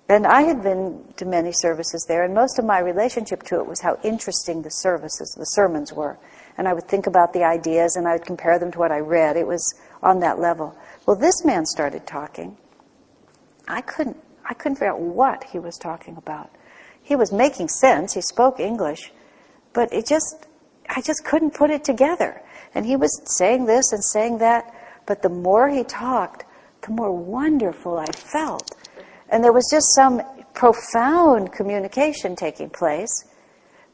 And I had been to many services there, and most of my relationship to it was how interesting the services, the sermons were. And I would think about the ideas and I would compare them to what I read. It was on that level. Well, this man started talking. I couldn't, I couldn't figure out what he was talking about. He was making sense. He spoke English, but it just, I just couldn't put it together. And he was saying this and saying that, but the more he talked, the more wonderful I felt. And there was just some profound communication taking place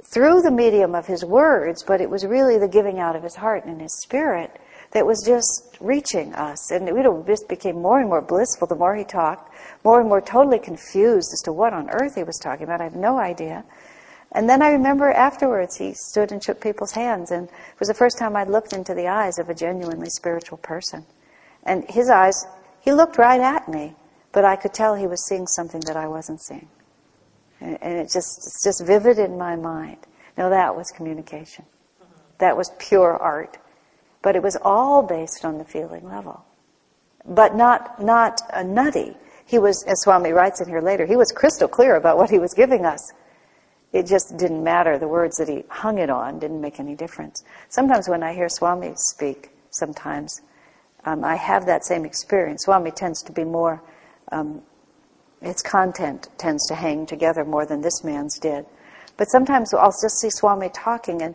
through the medium of his words, but it was really the giving out of his heart and his spirit that was just reaching us. And it just became more and more blissful the more he talked, more and more totally confused as to what on earth he was talking about. I have no idea. And then I remember afterwards he stood and shook people's hands, and it was the first time I'd looked into the eyes of a genuinely spiritual person. And his eyes, he looked right at me, but I could tell he was seeing something that I wasn't seeing. And, it just, it's just vivid in my mind. Now that was communication. That was pure art. But it was all based on the feeling level. But not, not a nutty. He was, as Swami writes in here later, he was crystal clear about what he was giving us. It just didn't matter. The words that he hung it on didn't make any difference. Sometimes when I hear Swami speak, sometimes um, I have that same experience. Swami tends to be more, um, its content tends to hang together more than this man's did. But sometimes I'll just see Swami talking, and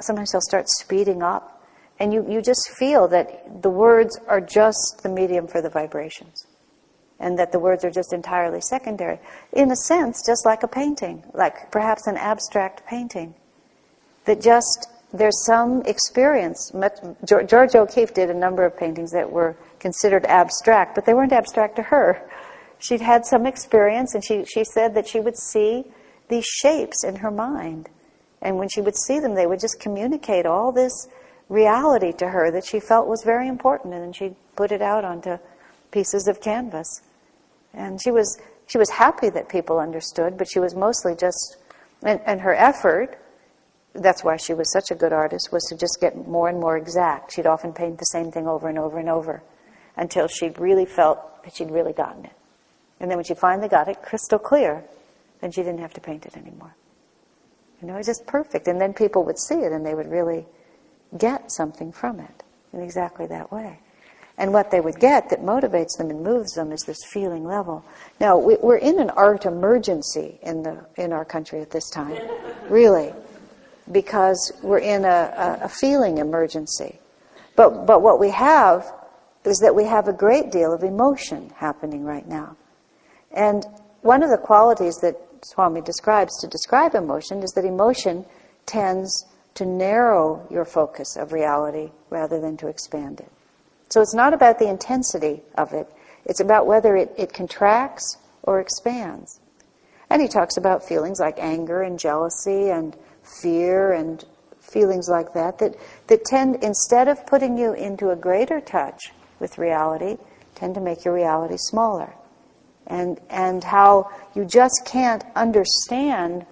sometimes he'll start speeding up, and you, you just feel that the words are just the medium for the vibrations and that the words are just entirely secondary. In a sense, just like a painting, like perhaps an abstract painting, that just there's some experience. Georgia O'Keeffe did a number of paintings that were considered abstract, but they weren't abstract to her. She'd had some experience, and she, she said that she would see these shapes in her mind. And when she would see them, they would just communicate all this reality to her that she felt was very important, and then she'd put it out onto pieces of canvas. And she was, she was happy that people understood, but she was mostly just, and, and her effort, that's why she was such a good artist, was to just get more and more exact. She'd often paint the same thing over and over and over until she really felt that she'd really gotten it. And then when she finally got it crystal clear, then she didn't have to paint it anymore. You know, it was just perfect. And then people would see it and they would really get something from it in exactly that way. And what they would get that motivates them and moves them is this feeling level. Now, we're in an art emergency in, the, in our country at this time, really, because we're in a, a feeling emergency. But, but what we have is that we have a great deal of emotion happening right now. And one of the qualities that Swami describes to describe emotion is that emotion tends to narrow your focus of reality rather than to expand it. So it's not about the intensity of it, it's about whether it, it contracts or expands. And he talks about feelings like anger and jealousy and fear and feelings like that, that, that tend, instead of putting you into a greater touch with reality, tend to make your reality smaller. And, and how you just can't understand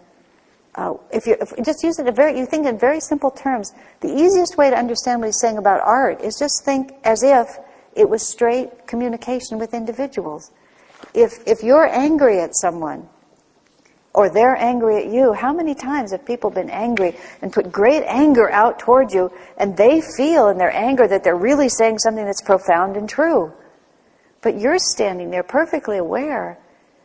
uh, if you if just use it a very, you think in very simple terms. The easiest way to understand what he's saying about art is just think as if it was straight communication with individuals. If if you're angry at someone, or they're angry at you, how many times have people been angry and put great anger out towards you, and they feel in their anger that they're really saying something that's profound and true, but you're standing there perfectly aware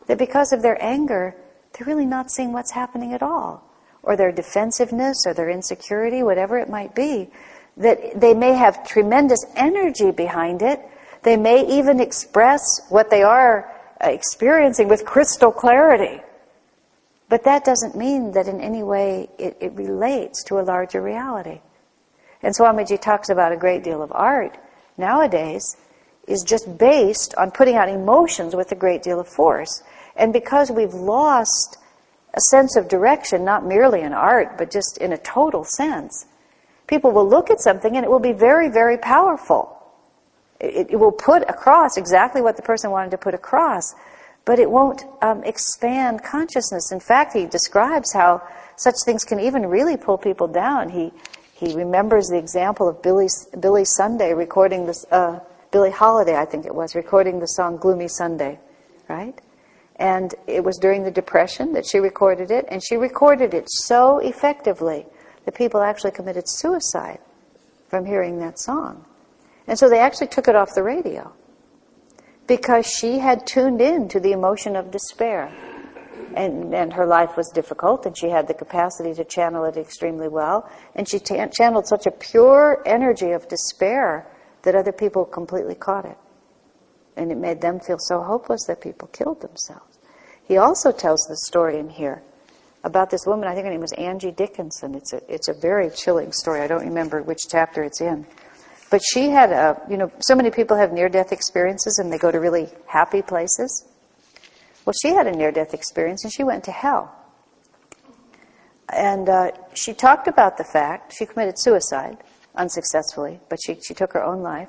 that because of their anger they're really not seeing what's happening at all. Or their defensiveness or their insecurity, whatever it might be, that they may have tremendous energy behind it. They may even express what they are uh, experiencing with crystal clarity. But that doesn't mean that in any way it, it relates to a larger reality. And Swamiji talks about a great deal of art nowadays is just based on putting out emotions with a great deal of force. And because we've lost a sense of direction, not merely in art, but just in a total sense, people will look at something and it will be very, very powerful. It, it will put across exactly what the person wanted to put across, but it won't um, expand consciousness. In fact, he describes how such things can even really pull people down. He he remembers the example of Billy Billy Sunday recording this uh, Billie Holiday, I think it was, recording the song "Gloomy Sunday," right? And it was during the Depression that she recorded it, and she recorded it so effectively that people actually committed suicide from hearing that song. And so they actually took it off the radio because she had tuned in to the emotion of despair. and, and her life was difficult, and she had the capacity to channel it extremely well. And she t- channeled such a pure energy of despair that other people completely caught it. And it made them feel so hopeless that people killed themselves. He also tells the story in here about this woman, I think her name was Angie Dickinson. It's a, it's a very chilling story. I don't remember which chapter it's in. But she had a, you know, so many people have near death experiences and they go to really happy places. Well, she had a near death experience and she went to hell. And uh, she talked about the fact, she committed suicide unsuccessfully, but she, she took her own life.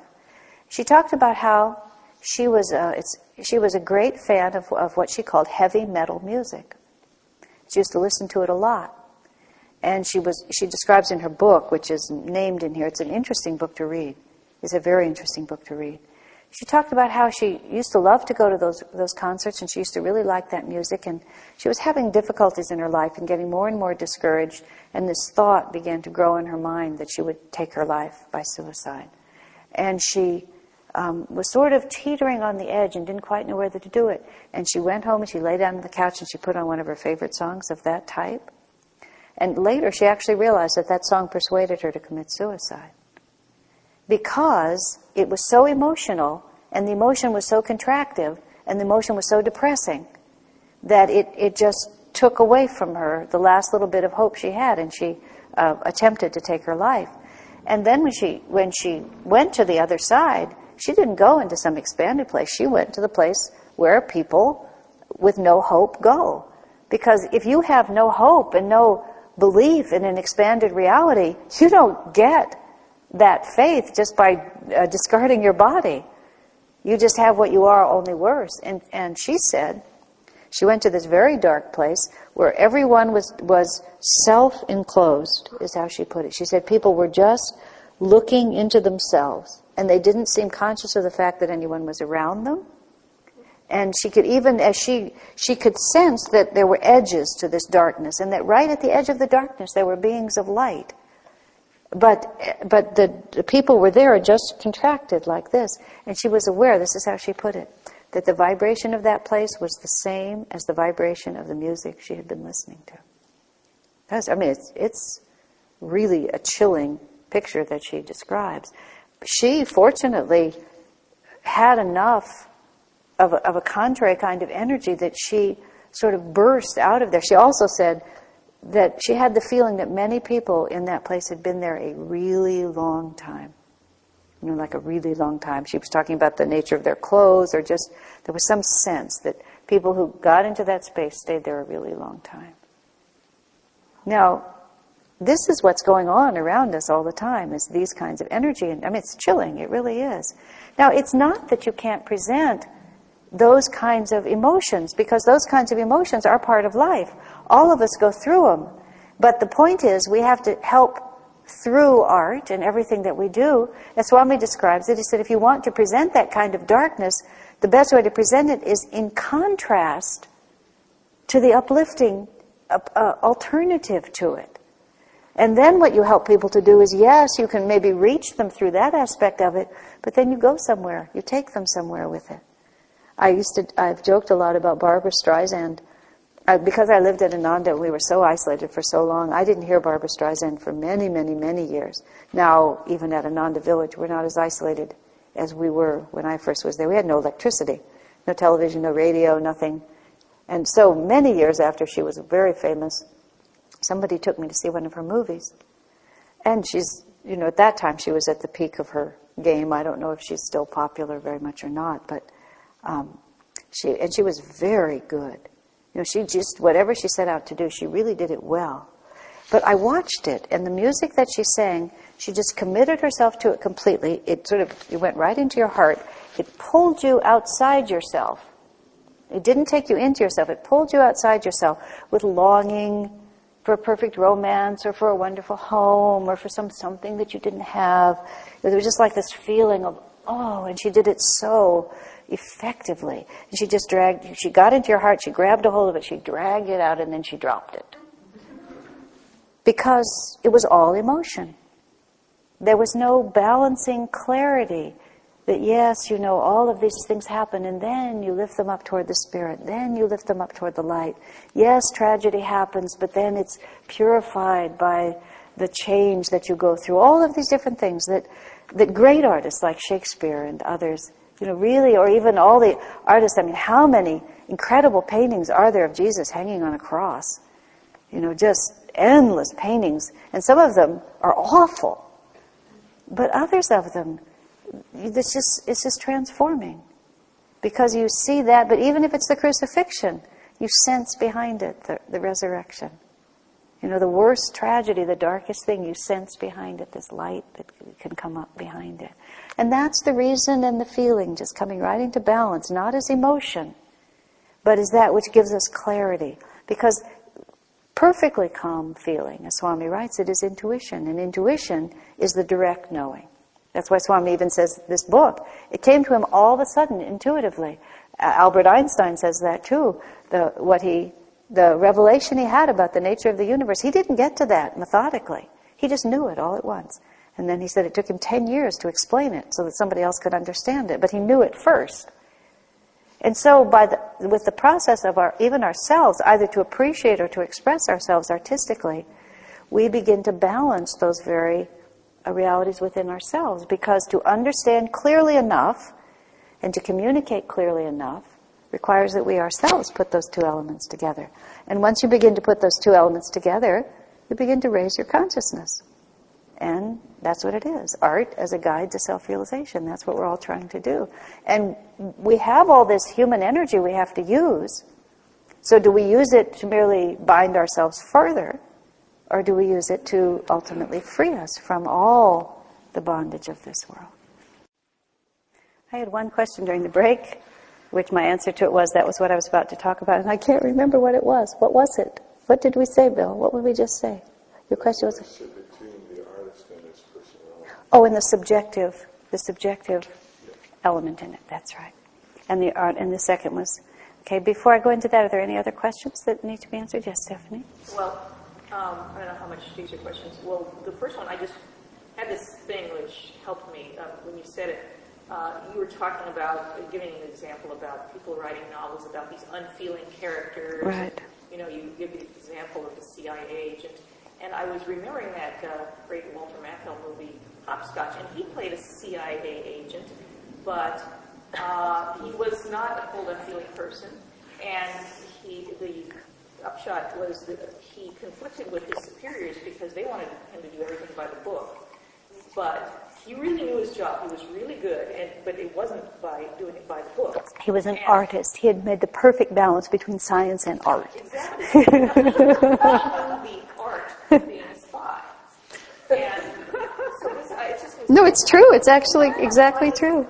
She talked about how she was a, she was a great fan of, of what she called heavy metal music. She used to listen to it a lot. And she was she describes in her book, which is named in here, it's an interesting book to read. It's a very interesting book to read. She talked about how she used to love to go to those those concerts and she used to really like that music and she was having difficulties in her life and getting more and more discouraged and this thought began to grow in her mind that she would take her life by suicide. And she um, was sort of teetering on the edge and didn't quite know whether to do it. And she went home and she lay down on the couch and she put on one of her favorite songs of that type. And later she actually realized that that song persuaded her to commit suicide. Because it was so emotional and the emotion was so contractive and the emotion was so depressing that it, it just took away from her the last little bit of hope she had and she uh, attempted to take her life. And then when she, when she went to the other side, she didn't go into some expanded place. She went to the place where people with no hope go. Because if you have no hope and no belief in an expanded reality, you don't get that faith just by uh, discarding your body. You just have what you are, only worse. And, and she said, she went to this very dark place where everyone was, was self-enclosed, is how she put it. She said people were just looking into themselves and they didn't seem conscious of the fact that anyone was around them. And she could even, as she, she could sense that there were edges to this darkness, and that right at the edge of the darkness there were beings of light. But, but the, the people were there just contracted like this. And she was aware, this is how she put it, that the vibration of that place was the same as the vibration of the music she had been listening to. That's, I mean, it's, it's really a chilling picture that she describes she fortunately had enough of a, of a contrary kind of energy that she sort of burst out of there. She also said that she had the feeling that many people in that place had been there a really long time. You know, like a really long time. She was talking about the nature of their clothes, or just there was some sense that people who got into that space stayed there a really long time. Now, this is what's going on around us all the time is these kinds of energy. And i mean it's chilling. It really is. Now it's not that you can't present those kinds of emotions because those kinds of emotions are part of life. All of us go through them but the point is we have to help through art and everything that we do. As swami describes it. He said if you want to present that kind of darkness the best way to present it is in contrast to the uplifting uh, uh, alternative to it and then what you help people to do is, yes, you can maybe reach them through that aspect of it, but then you go somewhere. You take them somewhere with it. I used to, I've joked a lot about Barbra Streisand. I, because I lived at Ananda we were so isolated for so long, I didn't hear Barbra Streisand for many, many, many years. Now, even at Ananda Village, we're not as isolated as we were when I first was there. We had no electricity, no television, no radio, nothing. And so many years after she was very famous, somebody took me to see one of her movies. And she's, you know, at that time she was at the peak of her game. I don't know if she's still popular very much or not, but um, she, and she was very good. You know, she just, whatever she set out to do, she really did it well. But I watched it, and the music that she sang, she just committed herself to it completely. It sort of, it went right into your heart. It pulled you outside yourself. It didn't take you into yourself. It pulled you outside yourself with longing, for a perfect romance or for a wonderful home or for some something that you didn't have. There was just like this feeling of, oh, and she did it so effectively. And she just dragged, she got into your heart, she grabbed a hold of it, she dragged it out, and then she dropped it. Because it was all emotion. There was no balancing clarity. That yes, you know, all of these things happen, and then you lift them up toward the spirit, then you lift them up toward the light. Yes, tragedy happens, but then it's purified by the change that you go through. All of these different things that, that great artists like Shakespeare and others, you know, really, or even all the artists, I mean, how many incredible paintings are there of Jesus hanging on a cross? You know, just endless paintings. And some of them are awful. But others of them, it's just, it's just transforming. Because you see that, but even if it's the crucifixion, you sense behind it the, the resurrection. You know, the worst tragedy, the darkest thing, you sense behind it this light that can come up behind it. And that's the reason and the feeling just coming right into balance, not as emotion, but as that which gives us clarity. Because perfectly calm feeling, as Swami writes, it is intuition. And intuition is the direct knowing. That's why Swami even says this book, it came to him all of a sudden, intuitively. Uh, Albert Einstein says that too. The, what he, the revelation he had about the nature of the universe, he didn't get to that methodically. He just knew it all at once. And then he said it took him 10 years to explain it so that somebody else could understand it, but he knew it first. And so, by the, with the process of our, even ourselves, either to appreciate or to express ourselves artistically, we begin to balance those very realities within ourselves. Because to understand clearly enough and to communicate clearly enough requires that we ourselves put those two elements together. And once you begin to put those two elements together, you begin to raise your consciousness. And that's what it is art as a guide to self realization. That's what we're all trying to do. And we have all this human energy we have to use. So, do we use it to merely bind ourselves further? Or do we use it to ultimately free us from all the bondage of this world? I had one question during the break, which my answer to it was that was what I was about to talk about, and I can't remember what it was. What was it? What did we say, Bill? What would we just say? Your question was. Oh, and the subjective, the subjective element in it. That's right. And the art, and the second was. Okay, before I go into that, are there any other questions that need to be answered? Yes, Stephanie. Well, um, I don't know how much these are questions. Well, the first one, I just had this thing which helped me uh, when you said it. Uh, you were talking about uh, giving an example about people writing novels about these unfeeling characters. Right. You know, you give the example of the CIA agent, and I was remembering that uh, great Walter Matthau movie Hopscotch, and he played a CIA agent, but uh, he was not a cold, unfeeling person, and he the upshot was that he conflicted with his superiors because they wanted him to do everything by the book. But he really knew his job. He was really good, and, but it wasn't by doing it by the book. He was an and artist. He had made the perfect balance between science and art. Exactly. the art being spy. And so just no, it's true. It's actually exactly true.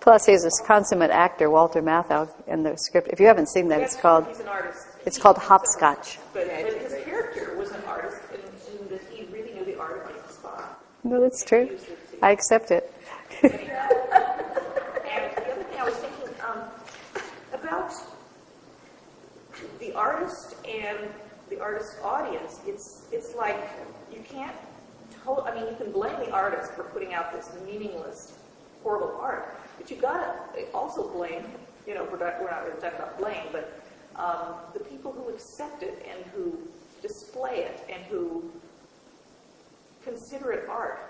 Plus, he's a consummate actor, Walter Matthau, in the script. If you haven't seen that, it's called. He's an artist. It's called Hopscotch. But, but his character was an artist, and, and that he really knew the art of a spy. No, that's true. I accept it. and the other thing I was thinking um, about the artist and the artist's audience, it's it's like you can't. To- I mean, you can blame the artist for putting out this meaningless, horrible art, but you gotta also blame. You know, we're not, we're not really talking about blame, but um, the people who accept it and who display it and who consider it art.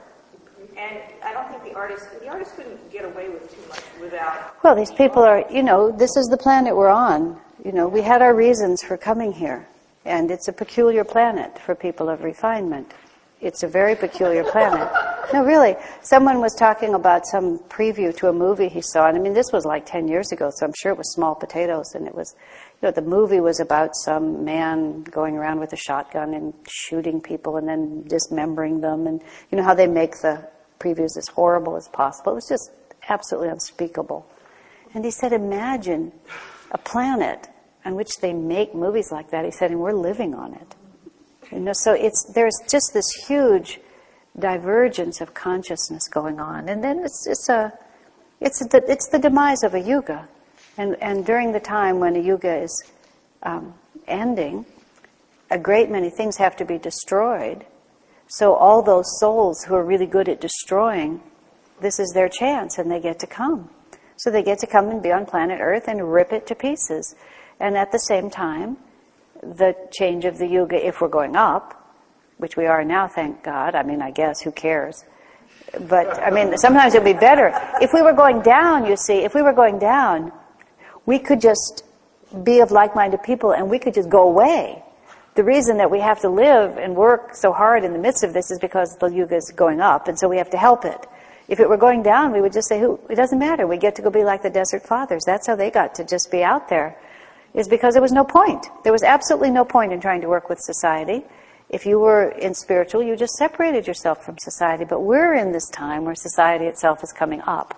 And I don't think the artist, the artist couldn't get away with too much without. Well, these people are, you know, this is the planet we're on. You know, we had our reasons for coming here. And it's a peculiar planet for people of refinement. It's a very peculiar planet. No, really. Someone was talking about some preview to a movie he saw, and I mean, this was like 10 years ago, so I'm sure it was small potatoes, and it was, you know, the movie was about some man going around with a shotgun and shooting people and then dismembering them, and you know how they make the previews as horrible as possible. It was just absolutely unspeakable. And he said, imagine a planet on which they make movies like that. He said, and we're living on it. You know, so it's there's just this huge divergence of consciousness going on, and then it's it's a it's the, it's the demise of a yuga, and and during the time when a yuga is um, ending, a great many things have to be destroyed. So all those souls who are really good at destroying this is their chance and they get to come. So they get to come and be on planet Earth and rip it to pieces. And at the same time, the change of the yuga, if we're going up, which we are now, thank God. I mean, I guess, who cares? But, I mean, sometimes it would be better. If we were going down, you see, if we were going down, we could just be of like-minded people and we could just go away. The reason that we have to live and work so hard in the midst of this is because the yuga is going up, and so we have to help it. If it were going down, we would just say, "Who? It doesn't matter. We get to go be like the desert fathers." That's how they got to just be out there, is because there was no point. There was absolutely no point in trying to work with society. If you were in spiritual, you just separated yourself from society. But we're in this time where society itself is coming up,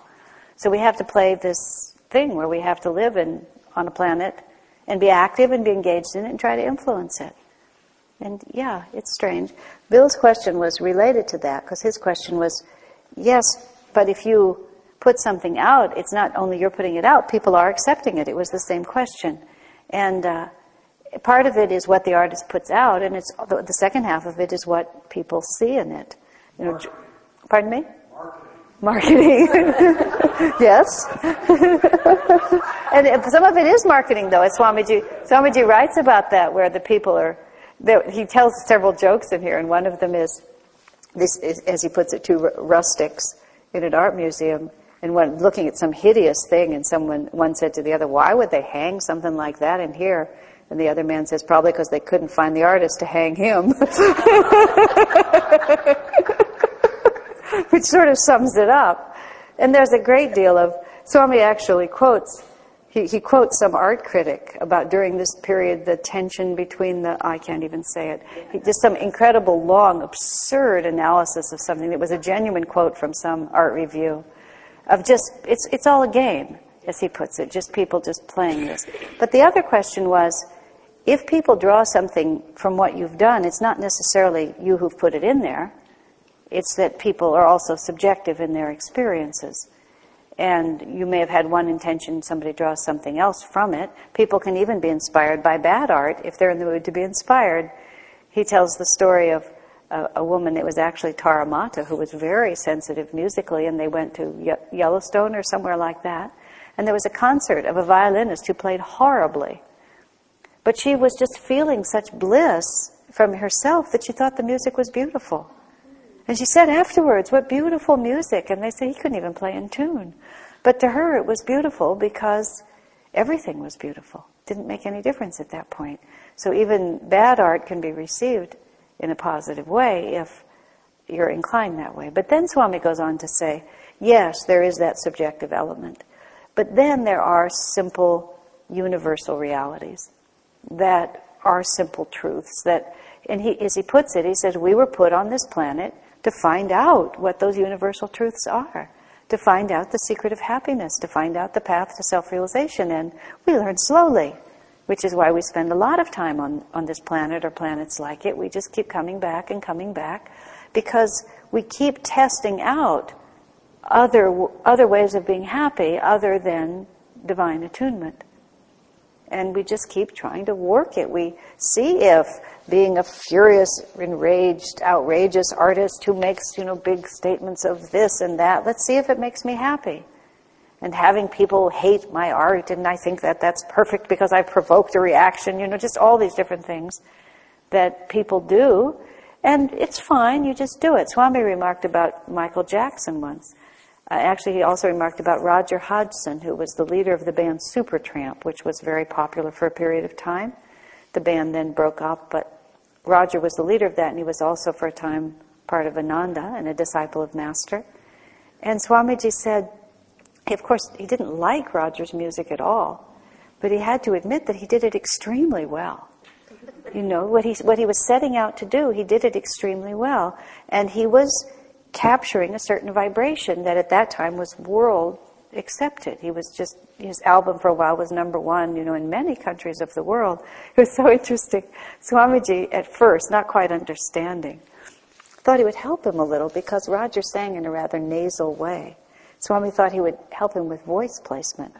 so we have to play this thing where we have to live in on a planet and be active and be engaged in it and try to influence it. And yeah, it's strange. Bill's question was related to that because his question was, yes, but if you put something out, it's not only you're putting it out, people are accepting it. It was the same question. And uh, part of it is what the artist puts out, and it's the, the second half of it is what people see in it. You know, pardon me? Marketing. Yes. and some of it is marketing, though. As Swamiji, Swamiji writes about that, where the people are, he tells several jokes in here, and one of them is, this is, as he puts it, two rustics in an art museum, and one looking at some hideous thing, and someone, one said to the other, why would they hang something like that in here? And the other man says, probably because they couldn't find the artist to hang him. which sort of sums it up. And there's a great deal of, Swami actually quotes, he, he quotes some art critic about during this period the tension between the, I can't even say it, he, just some incredible, long, absurd analysis of something that was a genuine quote from some art review of just, it's, it's all a game, as he puts it, just people just playing this. But the other question was, if people draw something from what you've done, it's not necessarily you who've put it in there. It's that people are also subjective in their experiences. And you may have had one intention, somebody draws something else from it. People can even be inspired by bad art if they're in the mood to be inspired. He tells the story of a, a woman, it was actually Tara Mata, who was very sensitive musically, and they went to Ye- Yellowstone or somewhere like that. And there was a concert of a violinist who played horribly. But she was just feeling such bliss from herself that she thought the music was beautiful. And she said afterwards, what beautiful music. And they say he couldn't even play in tune. But to her it was beautiful because everything was beautiful. Didn't make any difference at that point. So even bad art can be received in a positive way if you're inclined that way. But then Swami goes on to say, yes, there is that subjective element. But then there are simple universal realities that are simple truths that and he as he puts it he says we were put on this planet to find out what those universal truths are to find out the secret of happiness to find out the path to self-realization. And we learn slowly which is why we spend a lot of time on, on this planet or planets like it. We just keep coming back and coming back because we keep testing out other other ways of being happy other than divine attunement. And we just keep trying to work it. We see if being a furious, enraged, outrageous artist who makes, you know, big statements of this and that, let's see if it makes me happy. And having people hate my art and I think that that's perfect because I provoked a reaction, you know, just all these different things that people do. And it's fine, you just do it. Swami remarked about Michael Jackson once. Uh, actually, he also remarked about Roger Hodgson, who was the leader of the band Supertramp, which was very popular for a period of time. The band then broke up, but Roger was the leader of that, and he was also for a time part of Ananda and a disciple of Master. And Swamiji said, of course, he didn't like Roger's music at all, but he had to admit that he did it extremely well. You know, what he, what he was setting out to do, he did it extremely well. And he was capturing a certain vibration that at that time was world accepted. He was just, his album for a while was number one, you know, in many countries of the world. It was so interesting. Swamiji, at first, not quite understanding, thought he would help him a little because Roger sang in a rather nasal way. Swami thought he would help him with voice placement.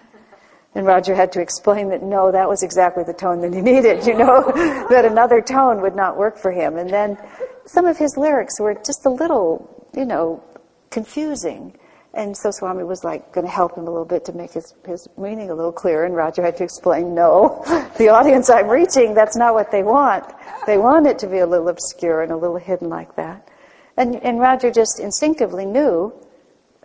And Roger had to explain that no, that was exactly the tone that he needed, you know, that another tone would not work for him. And then some of his lyrics were just a little, you know, confusing. And so Swami was like going to help him a little bit to make his, his meaning a little clearer, and Roger had to explain, no, the audience I'm reaching, that's not what they want. They want it to be a little obscure and a little hidden like that. And, and Roger just instinctively knew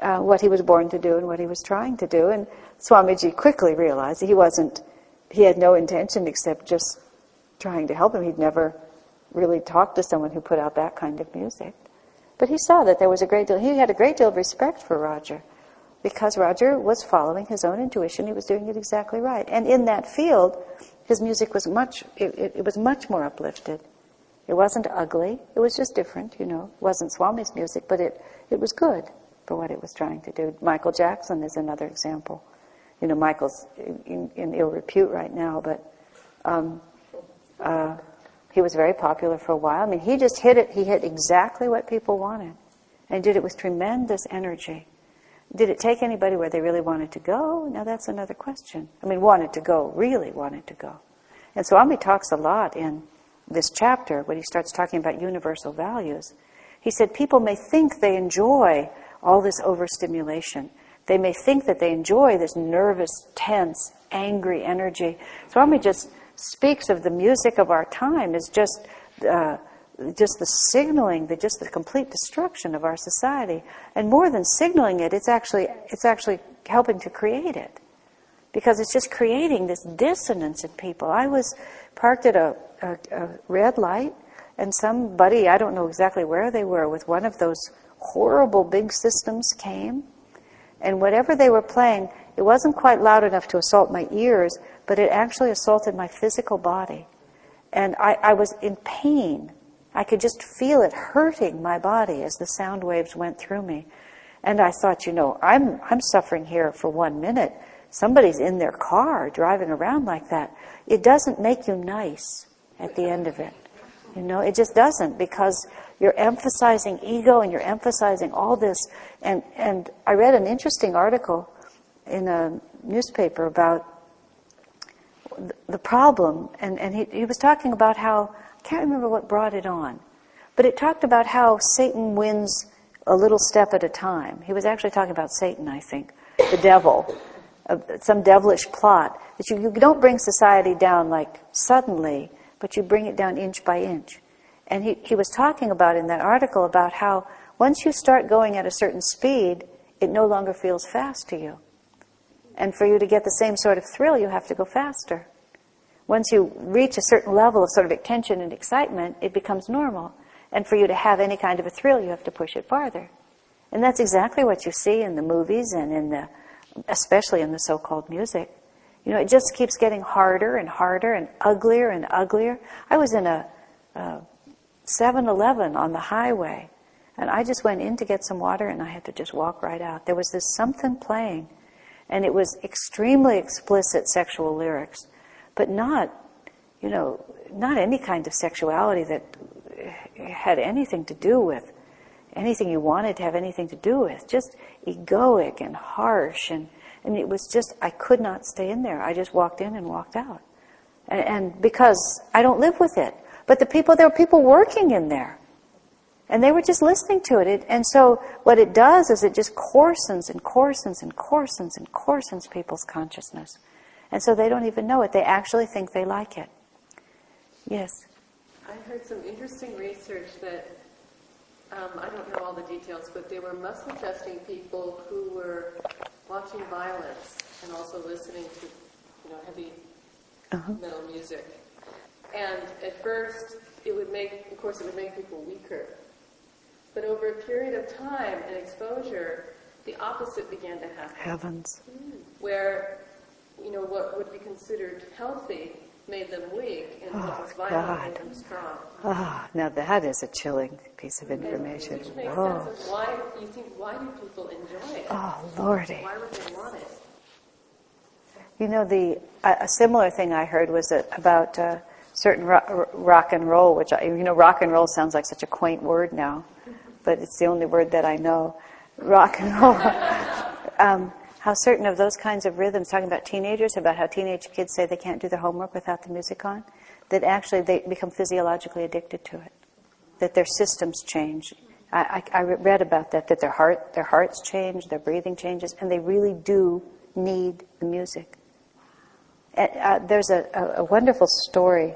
uh, what he was born to do and what he was trying to do. And Swamiji quickly realized he wasn't, he had no intention except just trying to help him. He'd never really talked to someone who put out that kind of music. But he saw that there was a great deal, he had a great deal of respect for Roger because Roger was following his own intuition. He was doing it exactly right. And in that field, his music was much, it, it, it was much more uplifted. It wasn't ugly. It was just different, you know. It wasn't Swami's music, but it, it was good for what it was trying to do. Michael Jackson is another example. You know, Michael's in, in ill repute right now, but um, uh, he was very popular for a while. I mean, he just hit it. He hit exactly what people wanted, and did it with tremendous energy. Did it take anybody where they really wanted to go? Now that's another question. I mean, wanted to go, really wanted to go. And so Swami talks a lot in this chapter when he starts talking about universal values. He said people may think they enjoy all this overstimulation. They may think that they enjoy this nervous, tense, angry energy. Swami just speaks of the music of our time as just uh, just the signaling, the just the complete destruction of our society. And more than signaling it, it's actually it's actually helping to create it. Because it's just creating this dissonance in people. I was parked at a, a, a red light, and somebody, I don't know exactly where they were, with one of those horrible big systems came. And whatever they were playing, it wasn't quite loud enough to assault my ears, but it actually assaulted my physical body. And I, I was in pain. I could just feel it hurting my body as the sound waves went through me. And I thought, you know, I'm, I'm suffering here for one minute. Somebody's in their car driving around like that. It doesn't make you nice at the end of it. You know, it just doesn't because you're emphasizing ego and you're emphasizing all this. And, and I read an interesting article in a newspaper about the problem, and, and he, he was talking about how, I can't remember what brought it on, but it talked about how Satan wins a little step at a time. He was actually talking about Satan, I think, the devil, uh, some devilish plot. That you, you don't bring society down like suddenly, but you bring it down inch by inch. And he, he was talking about in that article about how once you start going at a certain speed, it no longer feels fast to you. And for you to get the same sort of thrill, you have to go faster. Once you reach a certain level of sort of tension and excitement, it becomes normal. And for you to have any kind of a thrill, you have to push it farther. And that's exactly what you see in the movies and in the, especially in the so-called music. You know, it just keeps getting harder and harder and uglier and uglier. I was in a, a 7-Eleven on the highway, and I just went in to get some water, and I had to just walk right out. There was this something playing, and it was extremely explicit sexual lyrics, but not, you know, not any kind of sexuality that had anything to do with anything you wanted to have anything to do with. Just egoic and harsh, and and it was just I could not stay in there. I just walked in and walked out, and, and because I don't live with it. But the people, there were people working in there. And they were just listening to it. it. And so what it does is it just coarsens and coarsens and coarsens and coarsens people's consciousness. And so they don't even know it. They actually think they like it. Yes? I heard some interesting research that, um, I don't know all the details, but they were muscle testing people who were watching violence and also listening to, you know, heavy uh-huh. metal music. And at first, it would make, of course, it would make people weaker. But over a period of time and exposure, the opposite began to happen. Heavens. Where, you know, what would be considered healthy made them weak, and oh, what was violent God. made them strong. Ah, oh, now that is a chilling piece of information. which makes Whoa. sense of why you think why do people enjoy it? Oh, Lordy. Why would they want it? You know, the a, a similar thing I heard was about uh, certain ro- rock and roll, which I, you know, rock and roll sounds like such a quaint word now, but it's the only word that I know. Rock and roll. um, how certain of those kinds of rhythms, talking about teenagers, about how teenage kids say they can't do their homework without the music on, that actually they become physiologically addicted to it, that their systems change. I, I, I read about that, that their heart, their hearts change, their breathing changes, and they really do need the music. Uh, there's a, a, a, wonderful story.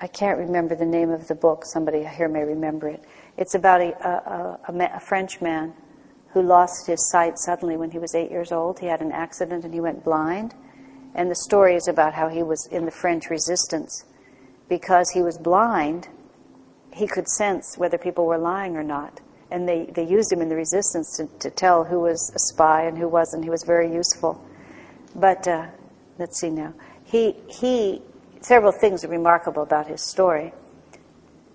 I can't remember the name of the book. Somebody here may remember it. It's about a, a, a, French man who lost his sight suddenly when he was eight years old. He had an accident and he went blind. And the story is about how he was in the French resistance. Because he was blind, he could sense whether people were lying or not. And they, they used him in the resistance to, to tell who was a spy and who wasn't. He was very useful. But uh, let's see now. He, he, several things are remarkable about his story.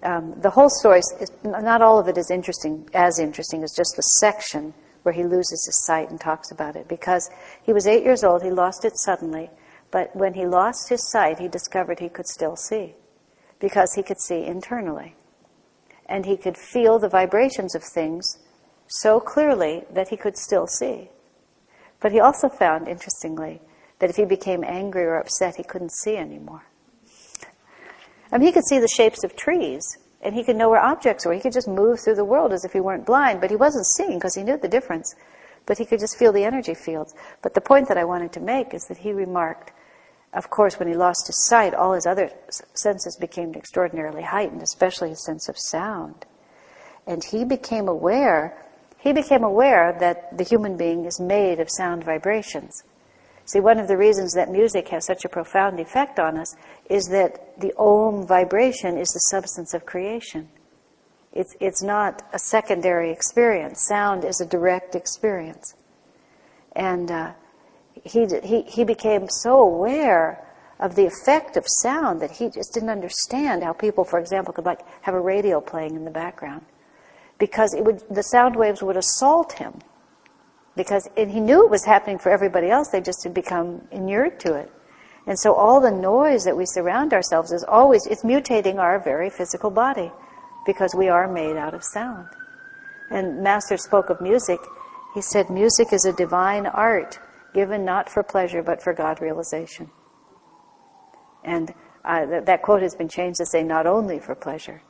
Um, the whole story, is, not all of it is interesting, as interesting as just the section where he loses his sight and talks about it. Because he was eight years old, he lost it suddenly, but when he lost his sight, he discovered he could still see. Because he could see internally. And he could feel the vibrations of things so clearly that he could still see. But he also found, interestingly, that if he became angry or upset, he couldn't see anymore. I mean, he could see the shapes of trees, and he could know where objects were. He could just move through the world as if he weren't blind, but he wasn't seeing because he knew the difference. But he could just feel the energy fields. But the point that I wanted to make is that he remarked, of course, when he lost his sight, all his other senses became extraordinarily heightened, especially his sense of sound. And he became aware, he became aware that the human being is made of sound vibrations. See, one of the reasons that music has such a profound effect on us is that the om vibration is the substance of creation. It's, it's not a secondary experience. Sound is a direct experience. And uh, he, he, he became so aware of the effect of sound that he just didn't understand how people, for example, could like have a radio playing in the background. Because it would, the sound waves would assault him because and he knew it was happening for everybody else. They just had become inured to it. And so all the noise that we surround ourselves is always, it's mutating our very physical body because we are made out of sound. And Master spoke of music. He said, music is a divine art given not for pleasure but for God realization. And uh, th- that quote has been changed to say not only for pleasure,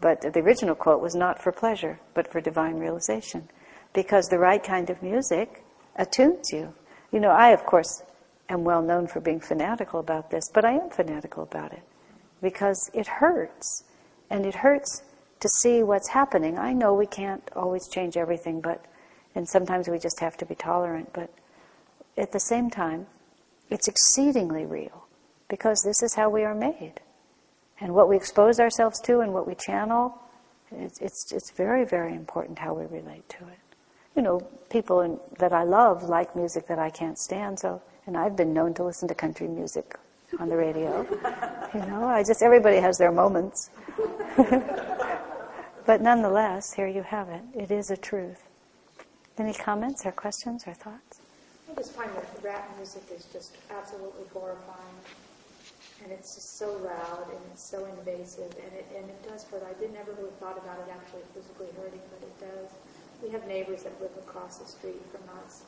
but the original quote was not for pleasure but for divine realization because the right kind of music attunes you. You know, I, of course, am well known for being fanatical about this, but I am fanatical about it because it hurts. And it hurts to see what's happening. I know we can't always change everything, but, and sometimes we just have to be tolerant, but at the same time, it's exceedingly real because this is how we are made. And what we expose ourselves to and what we channel, it's, it's, it's very, very important how we relate to it you know, people in, that I love like music that I can't stand. So, and I've been known to listen to country music on the radio. you know, I just everybody has their moments. but nonetheless, here you have it. It is a truth. Any comments or questions or thoughts? I just find that rap music is just absolutely horrifying. And it's just so loud and it's so invasive and it, and it does hurt. I didn't ever really thought about it actually physically hurting, but it does we have neighbors that live across the street from us,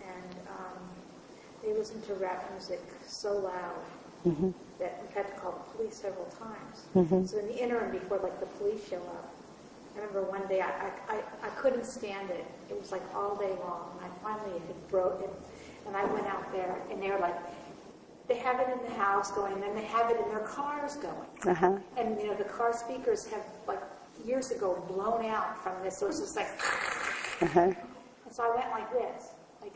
and um, they listen to rap music so loud mm-hmm. that we had to call the police several times. Mm-hmm. So in the interim, before like the police show up, I remember one day I, I, I couldn't stand it. It was like all day long, and I finally had broken, and I went out there, and they were like, they have it in the house going, and then they have it in their cars going. Uh-huh. And you know the car speakers have like years ago blown out from this, so it's just like. Uh-huh. And so I went like this, like,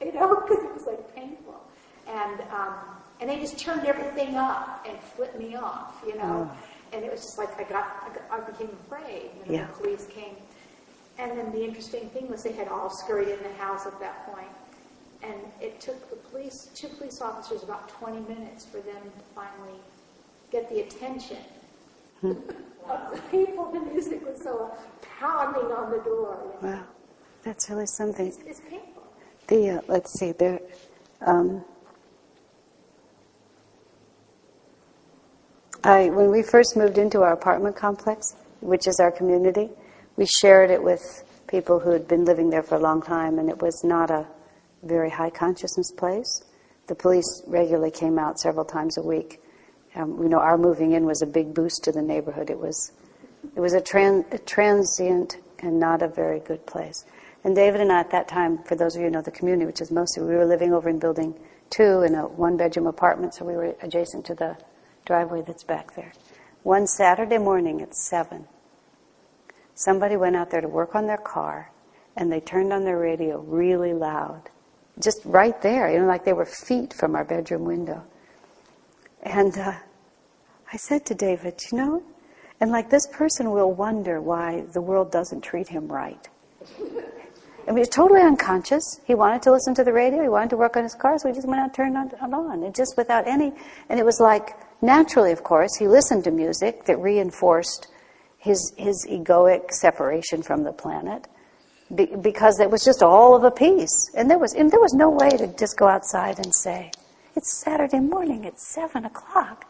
you know, because it was like painful, and um, and they just turned everything up and flipped me off, you know, oh. and it was just like I got, I, got, I became afraid. when yeah. The police came, and then the interesting thing was they had all scurried in the house at that point, and it took the police, two police officers, about 20 minutes for them to finally get the attention. Hmm. people. The music was so pounding on the door. Wow, that's really something. It's, it's painful. The uh, let's see there. Um, I when we first moved into our apartment complex, which is our community, we shared it with people who had been living there for a long time, and it was not a very high consciousness place. The police regularly came out several times a week um, you know, our moving in was a big boost to the neighborhood. It was, it was a, tran- a transient and not a very good place. And David and I, at that time, for those of you who know the community, which is mostly, we were living over in building two in a one bedroom apartment, so we were adjacent to the driveway that's back there. One Saturday morning at 7, somebody went out there to work on their car and they turned on their radio really loud. Just right there, you know, like they were feet from our bedroom window. And uh, I said to David, you know, and like this person will wonder why the world doesn't treat him right. I mean, he's totally unconscious. He wanted to listen to the radio. He wanted to work on his car, so he just went out and turned it on. And just without any, and it was like, naturally, of course, he listened to music that reinforced his, his egoic separation from the planet be, because it was just all of a piece. And there was, and there was no way to just go outside and say, it's Saturday morning, it's seven o'clock.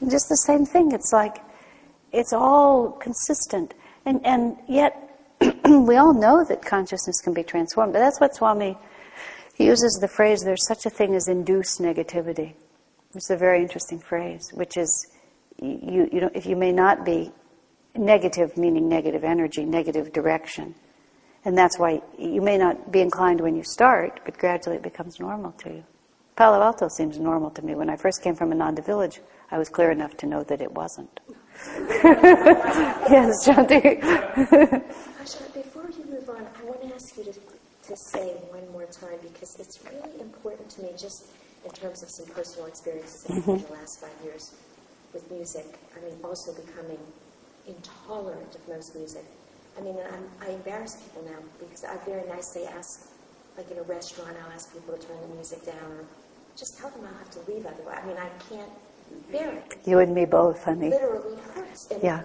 And just the same thing. It's like, it's all consistent. And, and yet, we all know that consciousness can be transformed, but that's what Swami he uses the phrase, there's such a thing as induced negativity. It's a very interesting phrase, which is, you, you know, if you may not be negative, meaning negative energy, negative direction. And that's why you may not be inclined when you start, but gradually it becomes normal to you. Palo Alto seems normal to me. When I first came from Ananda village, I was clear enough to know that it wasn't. yes, Shanti. Before you move on, I want to ask you to, to say one more time because it's really important to me, just in terms of some personal experiences had in the last five years with music. I mean, also becoming intolerant of most music. I mean, I'm, I embarrass people now because I very nicely ask, like in a restaurant, I'll ask people to turn the music down or just tell them I'll have to leave otherwise. I mean, I can't You and me both, honey. Literally hurts. Yeah.